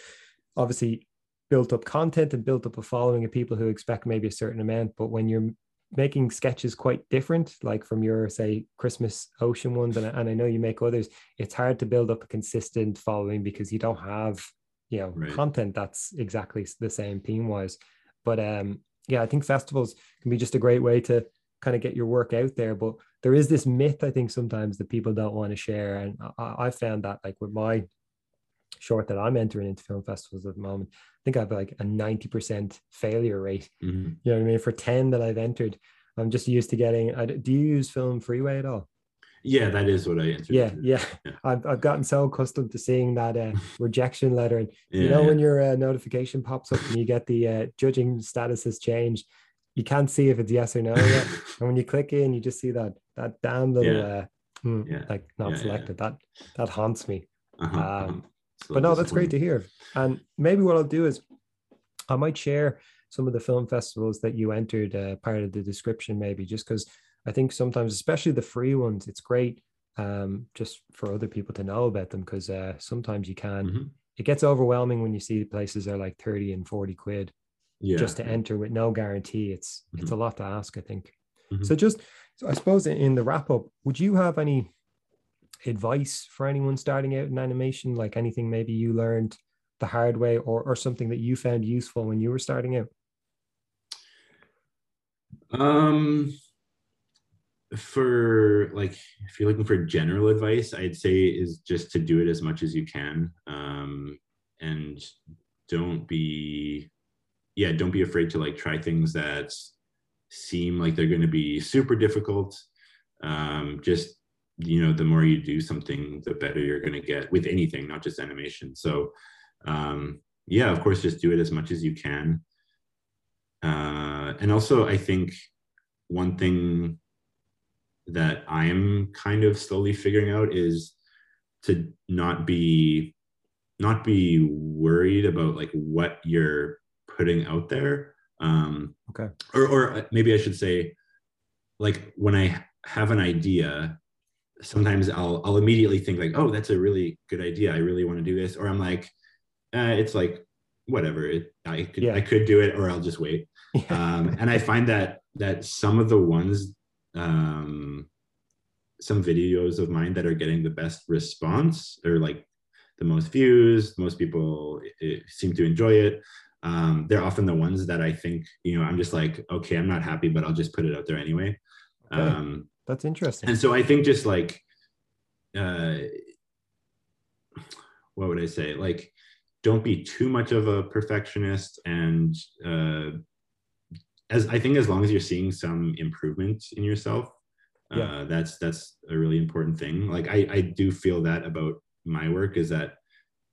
obviously built up content and built up a following of people who expect maybe a certain amount, but when you're making sketches quite different, like from your say Christmas Ocean ones, and, and I know you make others. It's hard to build up a consistent following because you don't have you know right. content that's exactly the same theme wise. But um, yeah, I think festivals can be just a great way to kind of get your work out there. But there is this myth I think sometimes that people don't want to share, and I, I found that like with my short that I'm entering into film festivals at the moment, I think I have like a 90% failure rate. Mm-hmm. You know what I mean? For 10 that I've entered, I'm just used to getting. I, do you use Film Freeway at all? Yeah, that is what I entered. Yeah, yeah, yeah. I've, I've gotten so accustomed to seeing that uh, *laughs* rejection letter. And yeah, you know, yeah. when your uh, notification pops up and you get the uh, judging status has changed, you can't see if it's yes or no yet. *laughs* and when you click in, you just see that that damn little yeah. yeah. like not selected. That that haunts me. Uh-huh, uh-huh. um, but no, that's great to hear. And maybe what I'll do is I might share some of the film festivals that you entered uh, part of the description, maybe just because I think sometimes, especially the free ones, it's great um, just for other people to know about them because uh, sometimes you can. Mm-hmm. It gets overwhelming when you see places are like 30 and 40 quid yeah. just to enter with no guarantee. It's mm-hmm. it's a lot to ask, I think. Mm-hmm. So just so I suppose in the wrap up, would you have any advice for anyone starting out in animation? Like anything maybe you learned the hard way or, or something that you found useful when you were starting out? Um, for like, if you're looking for general advice, I'd say is just to do it as much as you can. Um, and don't be, yeah, don't be afraid to like try things that seem like they're going to be super difficult. Um, just you know the more you do something the better you're going to get with anything not just animation. So um yeah of course just do it as much as you can. Uh and also i think one thing that i'm kind of slowly figuring out is to not be not be worried about like what you're putting out there. Um okay. or or maybe i should say like when i have an idea sometimes I'll I'll immediately think like, oh, that's a really good idea. I really want to do this, or I'm like, eh, it's like whatever. It, I could yeah. I could do it, or I'll just wait. *laughs* Yeah. Um, and I find that that some of the ones, um, some videos of mine that are getting the best response, or like the most views, most people it, it seem to enjoy it. Um, they're often the ones that I think, you know, I'm just like, okay, I'm not happy, but I'll just put it out there anyway. Okay. Um, that's interesting. And so I think just like, uh, what would I say? Like, don't be too much of a perfectionist, and uh, as I think as long as you're seeing some improvement in yourself, uh, that's that's a really important thing. Like I I do feel that about my work is that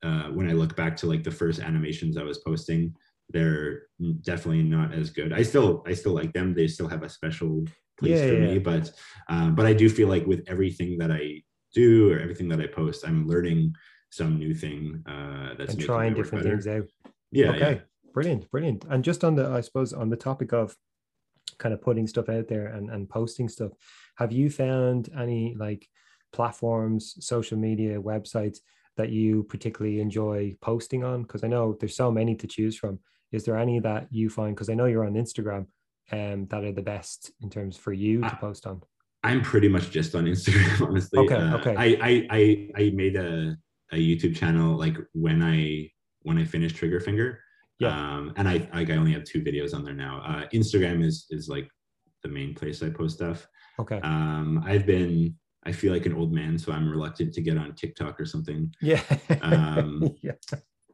uh, when I look back to like the first animations I was posting, they're definitely not as good. I still I still like them. They still have a special place yeah, for yeah. me. But um, but I do feel like with everything that I do or everything that I post, I'm learning some new thing uh, that's and trying different things out. Yeah. Okay. Yeah. Brilliant. Brilliant. And just on the, I suppose, on the topic of kind of putting stuff out there and, and posting stuff, have you found any like platforms, social media, websites that you particularly enjoy posting on? Because I know there's so many to choose from. Is there any that you find? Because I know you're on Instagram um, that are the best in terms for you to post on? I'm pretty much just on Instagram, *laughs* honestly. Okay. Uh, okay. I, I I I made a, a YouTube channel like when I when I finished Trigger Finger. Yeah. Um, and I like I only have two videos on there now. Uh, Instagram is is like the main place I post stuff. Okay. Um, I've been I feel like an old man, so I'm reluctant to get on TikTok or something. Yeah. um, *laughs* yeah.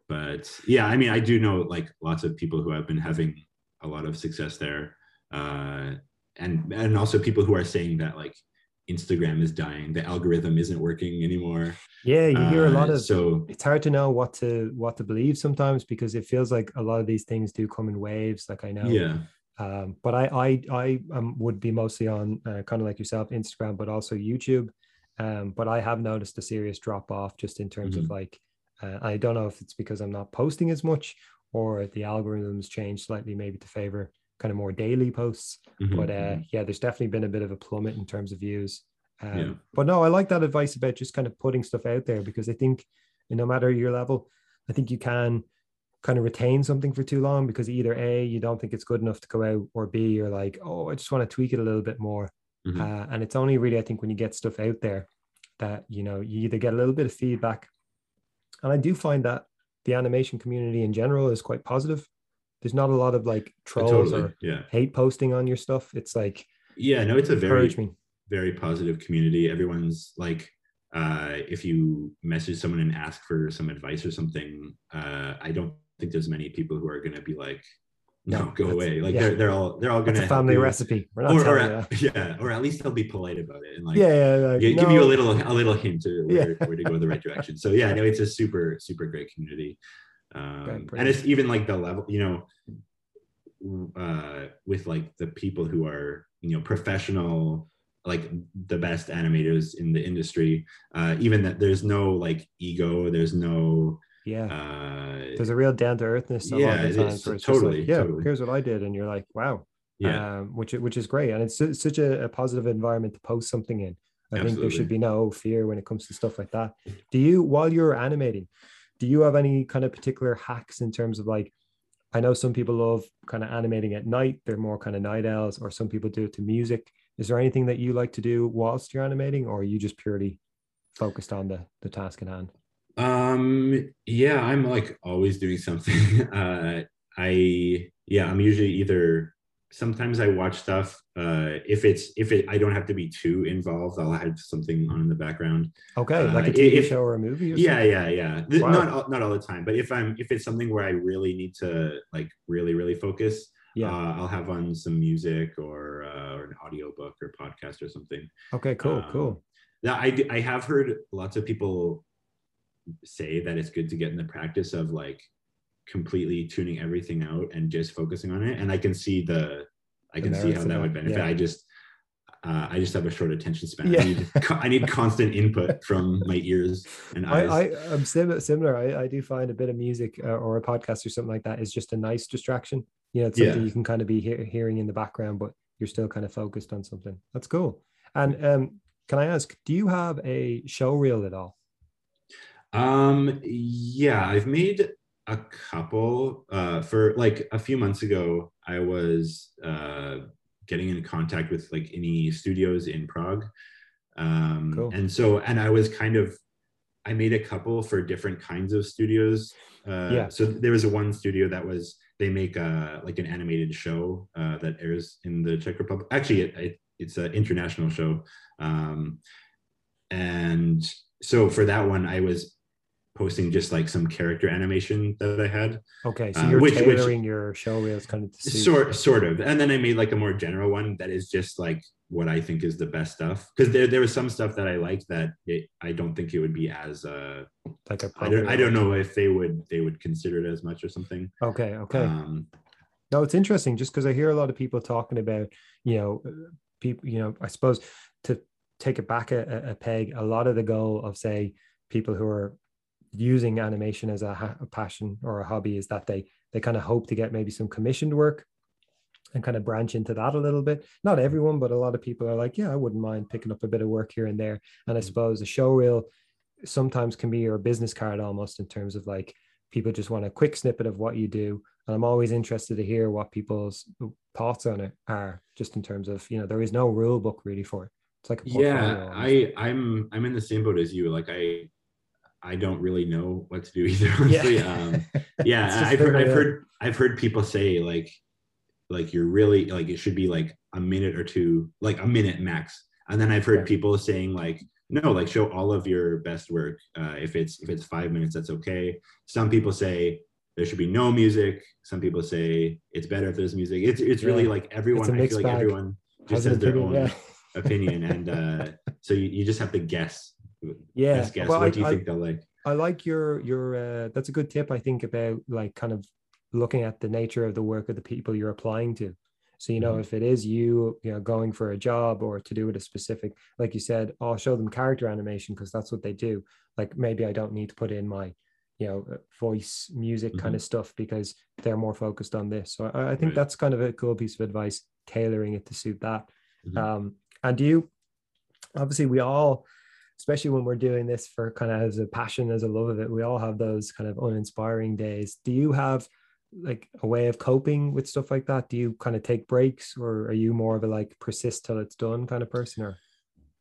But yeah, I mean, I do know like lots of people who have been having a lot of success there uh, and and also people who are saying that like Instagram is dying, the algorithm isn't working anymore. Yeah, you hear a lot uh, of so it's hard to know what to what to believe sometimes because it feels like a lot of these things do come in waves. Like I know, yeah. Um, but I I I um, would be mostly on uh, kind of like yourself, Instagram, but also YouTube. Um, but I have noticed a serious drop off just in terms of Mhm. like, uh, I don't know if it's because I'm not posting as much or the algorithms changed slightly, maybe to favor kind of more daily posts. Mhm, But uh, mhm. yeah, there's definitely been a bit of a plummet in terms of views. Um, Yeah. But no, I like that advice about just kind of putting stuff out there because I think no matter your level, I think you can kind of retain something for too long because either A, you don't think it's good enough to go out, or B, you're like, oh, I just want to tweak it a little bit more. Mhm. Uh, and it's only really, I think, when you get stuff out there that, you know, you either get a little bit of feedback. And I do find that the animation community in general is quite positive. There's not a lot of like Uh, trolls totally. or Yeah. hate posting on your stuff. It's like, Yeah. No, it's a very me. very positive community. Everyone's like, uh, if you message someone and ask for some advice or something, uh, I don't think there's many people who are going to be like, no, No, go away. Like yeah. they're, they're all, they're all going to family recipe. We're not Or, or, at, yeah, or at least they'll be polite about it and like yeah, yeah, like, gi- give you a little, a little hint to where, *laughs* Yeah. where to go in the right direction. So yeah, no, it's a super, super great community. Um, and it's even like the level, you know, uh, with like the people who are, you know, professional, like the best animators in the industry, uh, even that there's no like ego, there's no, Yeah. uh, There's a real down to earthness a yeah, it's- it's just totally, like, yeah, totally. here's what I did, and you're like, wow, yeah, um, which which is great, and it's su- such a, a positive environment to post something in. I think there should be no fear when it comes to stuff like that. Do you, while you're animating, do you have any kind of particular hacks in terms of like, I know some people love kind of animating at night; they're more kind of night owls, or some people do it to music. Is there anything that you like to do whilst you're animating, or are you just purely focused on the the task at hand? Um, yeah, I'm like always doing something. *laughs* Uh, I yeah, I'm usually either sometimes I watch stuff. Uh, if it's if it I don't have to be too involved, I'll have something on in the background. Okay, Uh, like a TV if- show or a movie? Or Yeah, something? yeah, yeah. Th- Wow. Not all- not all the time, but if I'm if it's something where I really need to like really really focus, yeah. uh, I'll have on some music or uh, or an audiobook or podcast or something. Okay, cool, Um, cool. Now, I have heard lots of people say that it's good to get in the practice of like completely tuning everything out and just focusing on it. And I can see the, I can see how of that would benefit. yeah. I just, uh, I just have a short attention span. Yeah. I, need, I need constant input *laughs* from my ears and eyes. I, I I'm sim- similar. I, I do find a bit of music uh, or a podcast or something like that is just a nice distraction. You know, it's something Yeah. you can kind of be hear, hearing in the background, but you're still kind of focused on something. That's cool. And um, can I ask, do you have a show reel at all? Um, yeah, I've made a couple. Uh, for like a few months ago, I was uh, getting in contact with like any studios in Prague. Um, Cool. and so, and I was kind of, I made a couple for different kinds of studios. Uh, Yeah. So there was a one studio that was they make a like an animated show uh, that airs in the Czech Republic. Actually, it, it, it's an international show. Um, and so for that one, I was posting just like some character animation that I had, Okay, so Uh, you're which- which- tailoring your show reels kind of sort sort of, and then I made like a more general one that is just like what I think is the best stuff. Because there there was some stuff that I liked that it, I don't think it would be as uh, like a I don't I don't know if they would they would consider it as much or something. Okay, okay. Um, No, it's interesting just because I hear a lot of people talking about, you know, people, you know, I suppose to take it back a- a peg, a lot of the goal of, say, people who are using animation as a, a passion or a hobby is that they they kind of hope to get maybe some commissioned work and kind of branch into that a little bit. Not everyone, but a lot of people are like, yeah, I wouldn't mind picking up a bit of work here and there. And I mm. suppose a show reel sometimes can be your business card almost in terms of like people just want a quick snippet of what you do and i'm always interested to hear what people's thoughts on it are just in terms of you know there is no rule book really for it it's like a yeah. I I'm I'm in the same boat as you. Like I I don't really know what to do *laughs* either. Honestly, um, *laughs* yeah i've heard i've heard i've heard people say like like you're really like it should be like a minute or two like a minute max and then i've heard Yeah. people saying like no like show all of your best work uh, if it's if it's five minutes that's okay some people say there should be no music some people say it's better if there's music it's it's really Yeah. like everyone i feel like bag. everyone just has their opinion, own yeah. opinion and uh so you, you just have to guess yeah best guess well, what I, do you I- think they'll like I like your your uh, that's a good tip I think about like kind of looking at the nature of the work of the people you're applying to So, you know, Mhm. if it is you, you know, going for a job or to do with a specific, like you said, I'll show them character animation because that's what they do. Like maybe I don't need to put in my, you know, uh, voice, music kind Mhm. of stuff because they're more focused on this. So I, I think Right. that's kind of a cool piece of advice, tailoring it to suit that. Mhm. Um, and do you, obviously, we all, especially when we're doing this for kind of as a passion, as a love of it, we all have those kind of uninspiring days. Do you have like a way of coping with stuff like that? Do you kind of take breaks or are you more of a like persist till it's done kind of person or?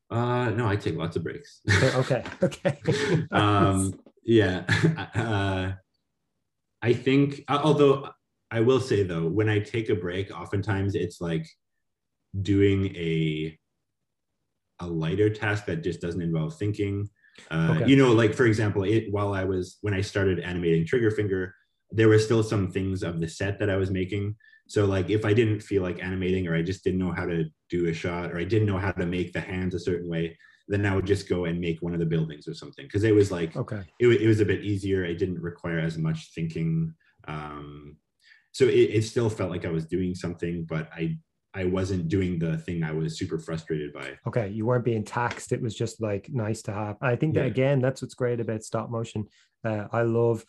Uh, no, I take lots of breaks. okay. *laughs* Okay. *laughs* um, yeah. *laughs* Uh, I think, although I will say though, when I take a break, oftentimes it's like doing a a lighter task that just doesn't involve thinking. Uh, Okay. You know, like for example, it while I was when I started animating Trigger Finger, there were still some things of the set that I was making. So like if I didn't feel like animating or I just didn't know how to do a shot or I didn't know how to make the hands a certain way, then I would just go and make one of the buildings or something because it was like okay. it, it was a bit easier. It didn't require as much thinking. Um, so it, it still felt like I was doing something, but I I wasn't doing the thing I was super frustrated by. Okay, you weren't being taxed. It was just like nice to have. I think that Yeah. again, that's what's great about stop motion. Uh, I love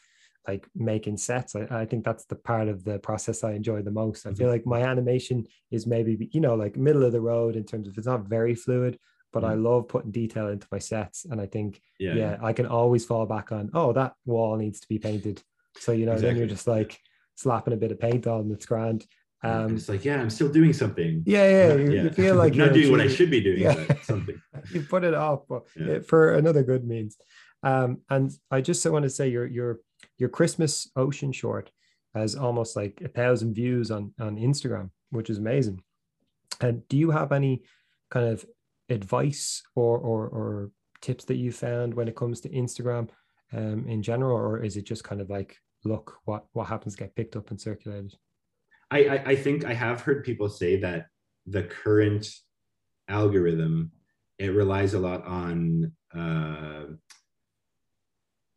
like making sets. I, I think that's the part of the process I enjoy the most. I feel Mhm. like my animation is maybe you know like middle of the road in terms of it's not very fluid, but I love putting detail into my sets. And I think Yeah. yeah, I can always fall back on oh that wall needs to be painted. So you know then you're just like slapping a bit of paint on. It's grand. Um, it's like, yeah, I'm still doing something. yeah, yeah, you, you feel like *laughs* not doing what I should be doing, Yeah. but something. *laughs* you put it off but Yeah. for another good means. Um, and I just want to say your your your Christmas ocean short has almost like a thousand views on on Instagram, which is amazing. And do you have any kind of advice or or, or tips that you found when it comes to Instagram um, in general, or is it just kind of like look what what happens get picked up and circulated? I, I, I think I have heard people say that the current algorithm it relies a lot on uh,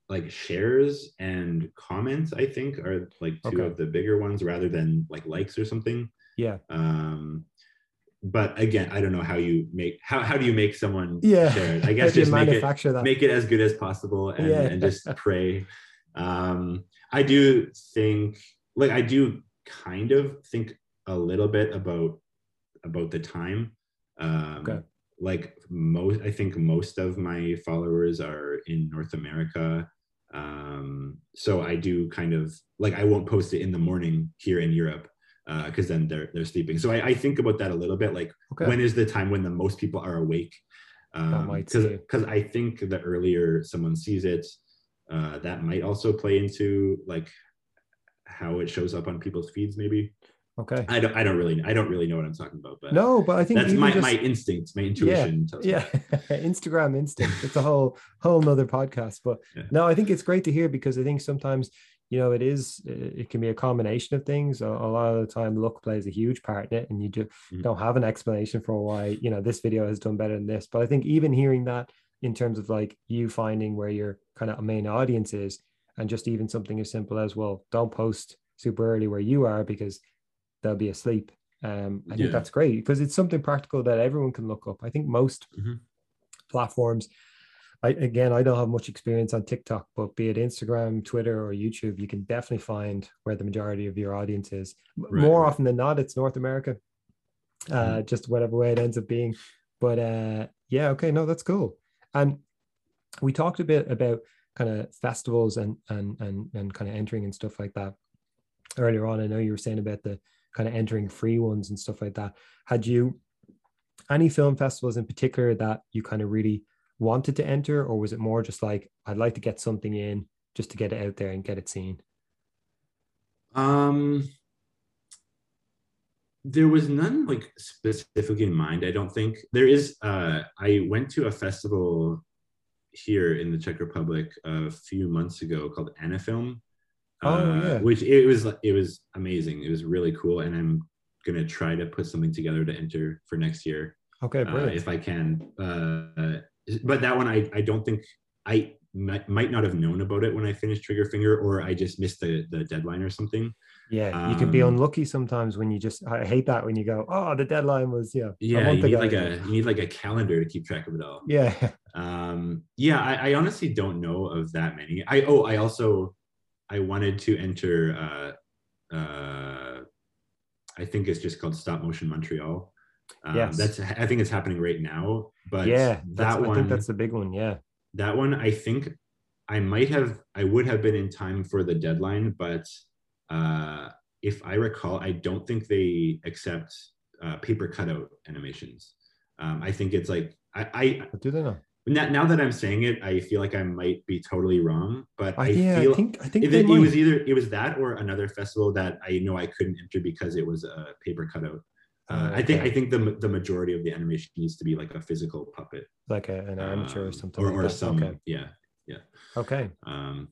like shares and comments. I think are like two Okay. of the bigger ones rather than like likes or something. Yeah, Um, but again, I don't know how you make how how do you make someone yeah. share it? I *laughs* guess just make it that. make it as good as possible and, Yeah. and just pray um i do think like i do kind of think a little bit about about the time um Okay. like most i think most of my followers are in north america um so i do kind of like i won't post it in the morning here in europe because then they're they're sleeping so I, I think about that a little bit like okay. when is the time when the most people are awake um because see. because i think the earlier someone sees it uh that might also play into like how it shows up on people's feeds maybe okay. i don't i don't really i don't really know what i'm talking about but No, but I think that's my just- my instincts my intuition tells me. yeah *laughs* instagram instinct it's a whole whole nother podcast but Yeah. no i think it's great to hear because i think sometimes you know it is it can be a combination of things a, a lot of the time luck plays a huge part in it and you just Mhm. don't have an explanation for why you know this video has done better than this but i think even hearing that in terms of like you finding where your kind of main audience is and just even something as simple as well don't post super early where you are because they'll be asleep um, I think Yeah. that's great because it's something practical that everyone can look up. I think most Mhm. platforms, I again, I don't have much experience on TikTok, but be it Instagram, Twitter, or YouTube, you can definitely find where the majority of your audience is. Right, More right. often than not, it's North America, uh, just whatever way it ends up being. But uh, yeah, okay, no, that's cool. And we talked a bit about kind of festivals and and and and kind of entering and stuff like that earlier on. I know you were saying about the kind of entering free ones and stuff like that. Had you any film festivals in particular that you kind of really wanted to enter, or was it more just like I'd like to get something in just to get it out there and get it seen? Um, there was none like specifically in mind. I don't think there is. Uh, I went to a festival here in the Czech Republic a few months ago called Anifilm. Oh, uh, yeah. which it was it was amazing. It was really cool, and I'm gonna try to put something together to enter for next year Okay, uh, if I can. Uh, but that one, I I don't think I might, might not have known about it when I finished Trigger Finger, or I just missed the the deadline or something. Yeah, you can be Um, unlucky sometimes when you just. I hate that when you go, oh, the deadline was yeah. a Yeah, month you need ago." like a you need like a calendar to keep track of it all. Yeah, *laughs* Um, yeah, I, I honestly don't know of that many. I oh, I also I wanted to enter. Uh, uh, I think it's just called Stop Motion Montreal. Um, Yes. that's I think it's happening right now. But yeah. That I one, think that's the big one. Yeah. that one, I think I might have, I would have been in time for the deadline, but uh, if I recall, I don't think they accept uh, paper cutout animations. Um, I think it's like I, I do they not? now, now that I'm saying it, I feel like I might be totally wrong, but I, I, yeah, feel I think I think it, it was either it was that or another festival that I know I couldn't enter because it was a paper cutout. Uh, Oh, I think. I think the the majority of the animation needs to be like a physical puppet like a, an armature or um, something. or, like or some Okay. yeah. Okay. Um,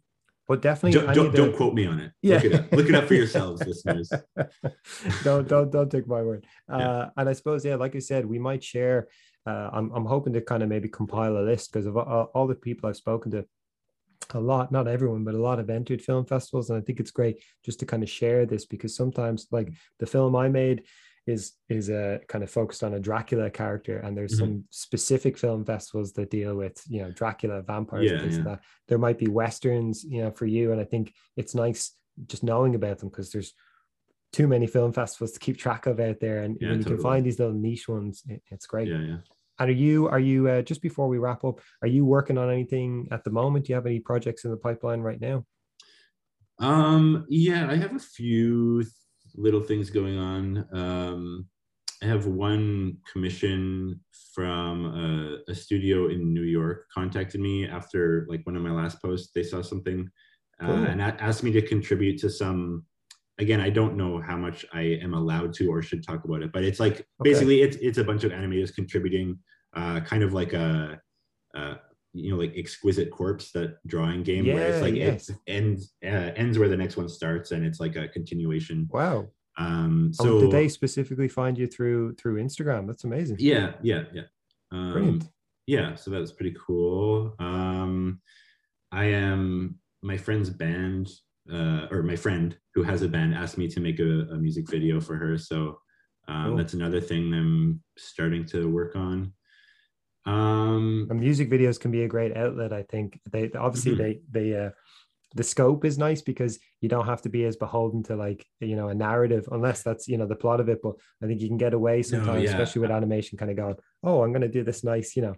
But definitely. don't don't, to- don't quote me on it. Yeah. Look it up. Look it up for *laughs* yourselves, listeners. *laughs* don't don't don't take my word. *laughs* Uh, Yeah. And I suppose yeah, like I said, we might share. Uh, I'm I'm hoping to kind of maybe compile a list because of all, all the people I've spoken to. A lot, not everyone, but a lot have entered film festivals, and I think it's great just to kind of share this because sometimes, like the film I made, is is uh, kind of focused on a Dracula character, and there's Mhm. some specific film festivals that deal with you know Dracula, vampires, Yeah, things yeah. like that. There might be westerns, you know, for you, and I think it's nice just knowing about them because there's too many film festivals to keep track of out there, and Yeah, when you can find these little niche ones, it- it's great. Yeah, yeah. And are you are you uh, just before we wrap up? Are you working on anything at the moment? Do you have any projects in the pipeline right now? Um, yeah, I have a few little things going on. Um, I have one commission from a, a studio in New York contacted me after like one of my last posts. They saw something uh, Cool. and a- asked me to contribute to some. Again, I don't know how much I am allowed to or should talk about it, but it's like basically it's it's a bunch of animators contributing, uh, kind of like a, uh, you know, like exquisite corpse that drawing game where it's Yeah, like yes. it ends uh, ends where the next one starts and it's like a continuation. Wow. Um, So so did they specifically find you through through Instagram? That's amazing. yeah, yeah, yeah. Um, Brilliant. yeah so that was pretty cool um i am my friend's band uh or my friend who has a band asked me to make a, a music video for her so um Cool. that's another thing i'm starting to work on um And music videos can be a great outlet. I think they obviously Mhm. they they uh the scope is nice because you don't have to be as beholden to like you know a narrative unless that's you know the plot of it but i think you can get away sometimes yeah. especially with animation kind of going oh i'm going to do this nice you know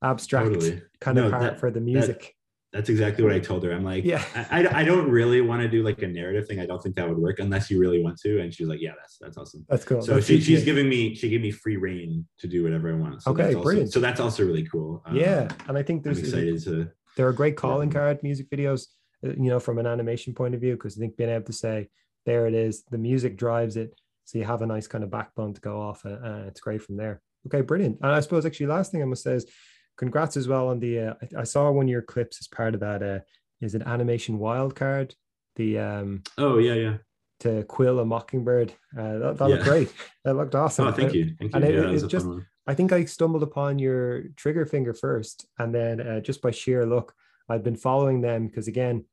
abstract Totally. kind No, of part that- for the music that's exactly what i told her. I'm like Yeah. I, I, I don't really want to do like a narrative thing i don't think that would work unless you really want to. And she's like yeah that's that's awesome. That's cool. So That's she, she's giving me she gave me free reign to do whatever i want. So Okay, that's also, brilliant. so that's also really cool. Um, yeah and i think there's i'm excited to they're a great calling Yeah. card music videos uh, you know from an animation point of view because i think being able to say there it is the music drives it so you have a nice kind of backbone to go off and, and it's great from there. Okay brilliant. And i suppose actually last thing i must say is congrats as well on the uh, I, I saw one of your clips as part of that uh is it animation wildcard the um oh yeah yeah. to quill a mockingbird. Uh that, that looked great. That looked awesome. Oh thank you. Thank you. and it- yeah was it just- I think I stumbled upon your trigger finger first, and then uh, just by sheer luck, I've been following them because again,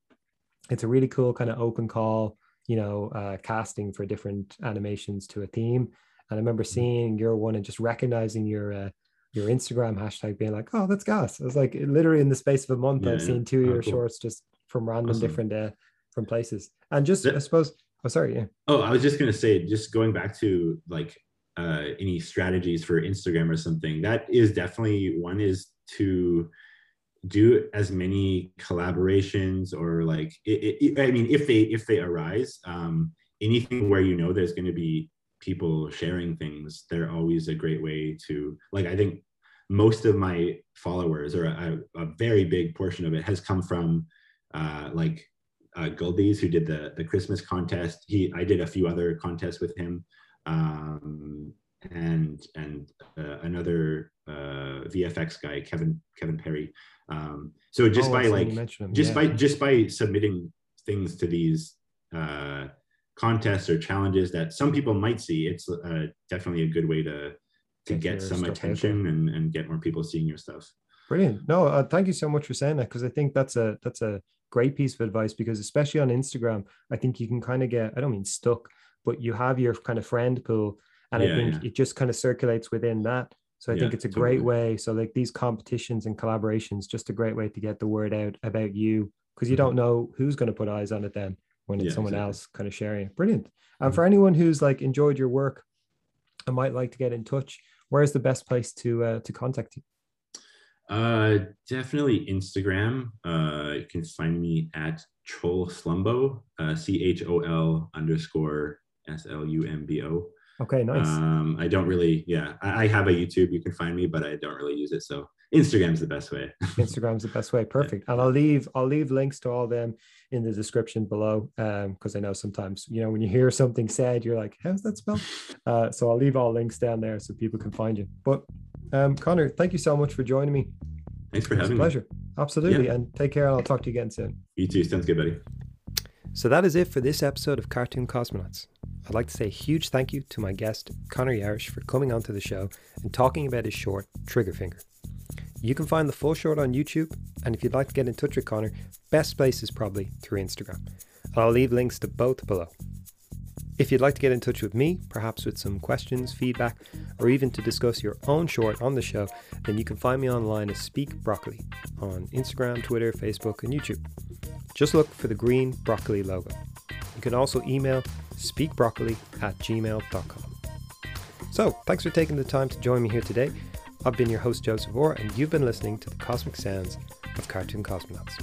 it's a really cool kind of open call, you know, uh, casting for different animations to a theme. And I remember Mm-hmm. seeing your one and just recognizing your uh, your Instagram hashtag, being like, "Oh, that's gas!" I was like, literally in the space of a month, Yeah, I've yeah. seen two of Oh, your cool. shorts just from random Awesome. different uh, from places, and just That- I suppose. Oh, sorry. Yeah. Oh, I was just gonna say, just going back to like uh, any strategies for Instagram or something. That is definitely one is to do as many collaborations or like it, it, I mean, if they if they arise, um, anything where you know there's going to be people sharing things, they're always a great way to like. I think most of my followers, or a, a very big portion of it, has come from uh, like uh, Guldies, who did the the Christmas contest. He I did a few other contests with him, um, and and uh, another uh, VFX guy, Kevin Kevin Parry. Um, so just Oh, by like just yeah. by just by submitting things to these uh, contests or challenges that some people might see, it's uh, definitely a good way to to Get get, some attention and, and get more people seeing your stuff. Brilliant. No, uh, thank you so much for saying that because I think that's a that's a great piece of advice because especially on Instagram, I think you can kind of get I don't mean stuck, but you have your kind of friend pool, and Yeah, I think yeah. it just kind of circulates within that. So I think it's a great way. So like these competitions and collaborations, just a great way to get the word out about you because you Mhm. don't know who's going to put eyes on it then when it's Yeah, someone exactly. else kind of sharing it. Brilliant. And Mhm. for anyone who's like enjoyed your work and might like to get in touch, where's the best place to uh, to contact you? Uh, definitely Instagram. Uh, you can find me at Chol Slumbo, uh, C H O L underscore S L U M B O. Okay, nice. Um, I don't really, yeah, I, I have a YouTube. You can find me, but I don't really use it. So Instagram's the best way. *laughs* Instagram's the best way. Perfect. And I'll leave I'll leave links to all them in the description below. Um, because I know sometimes, you know, when you hear *laughs* something said, you're like, how's that spelled? *laughs* Uh, so I'll leave all links down there so people can find you. But um, Connor, thank you so much for joining me. Thanks for It was a having me. pleasure. Absolutely. Yeah. And take care and I'll talk to you again soon. You too. Sounds good, buddy. So that is it for this episode of Cartoon Cosmonauts. I'd like to say a huge thank you to my guest, Connor Yarish, for coming onto the show and talking about his short, Triggerfinger. You can find the full short on YouTube, and if you'd like to get in touch with Connor, best place is probably through Instagram. I'll leave links to both below. If you'd like to get in touch with me, perhaps with some questions, feedback, or even to discuss your own short on the show, then you can find me online as Speak Broccoli on Instagram, Twitter, Facebook, and YouTube. Just look for the green broccoli logo. You can also email speakbroccoli at gmail.com. So, thanks for taking the time to join me here today. I've been your host, Joseph Orr, and you've been listening to the cosmic sounds of Cartoon Cosmonauts.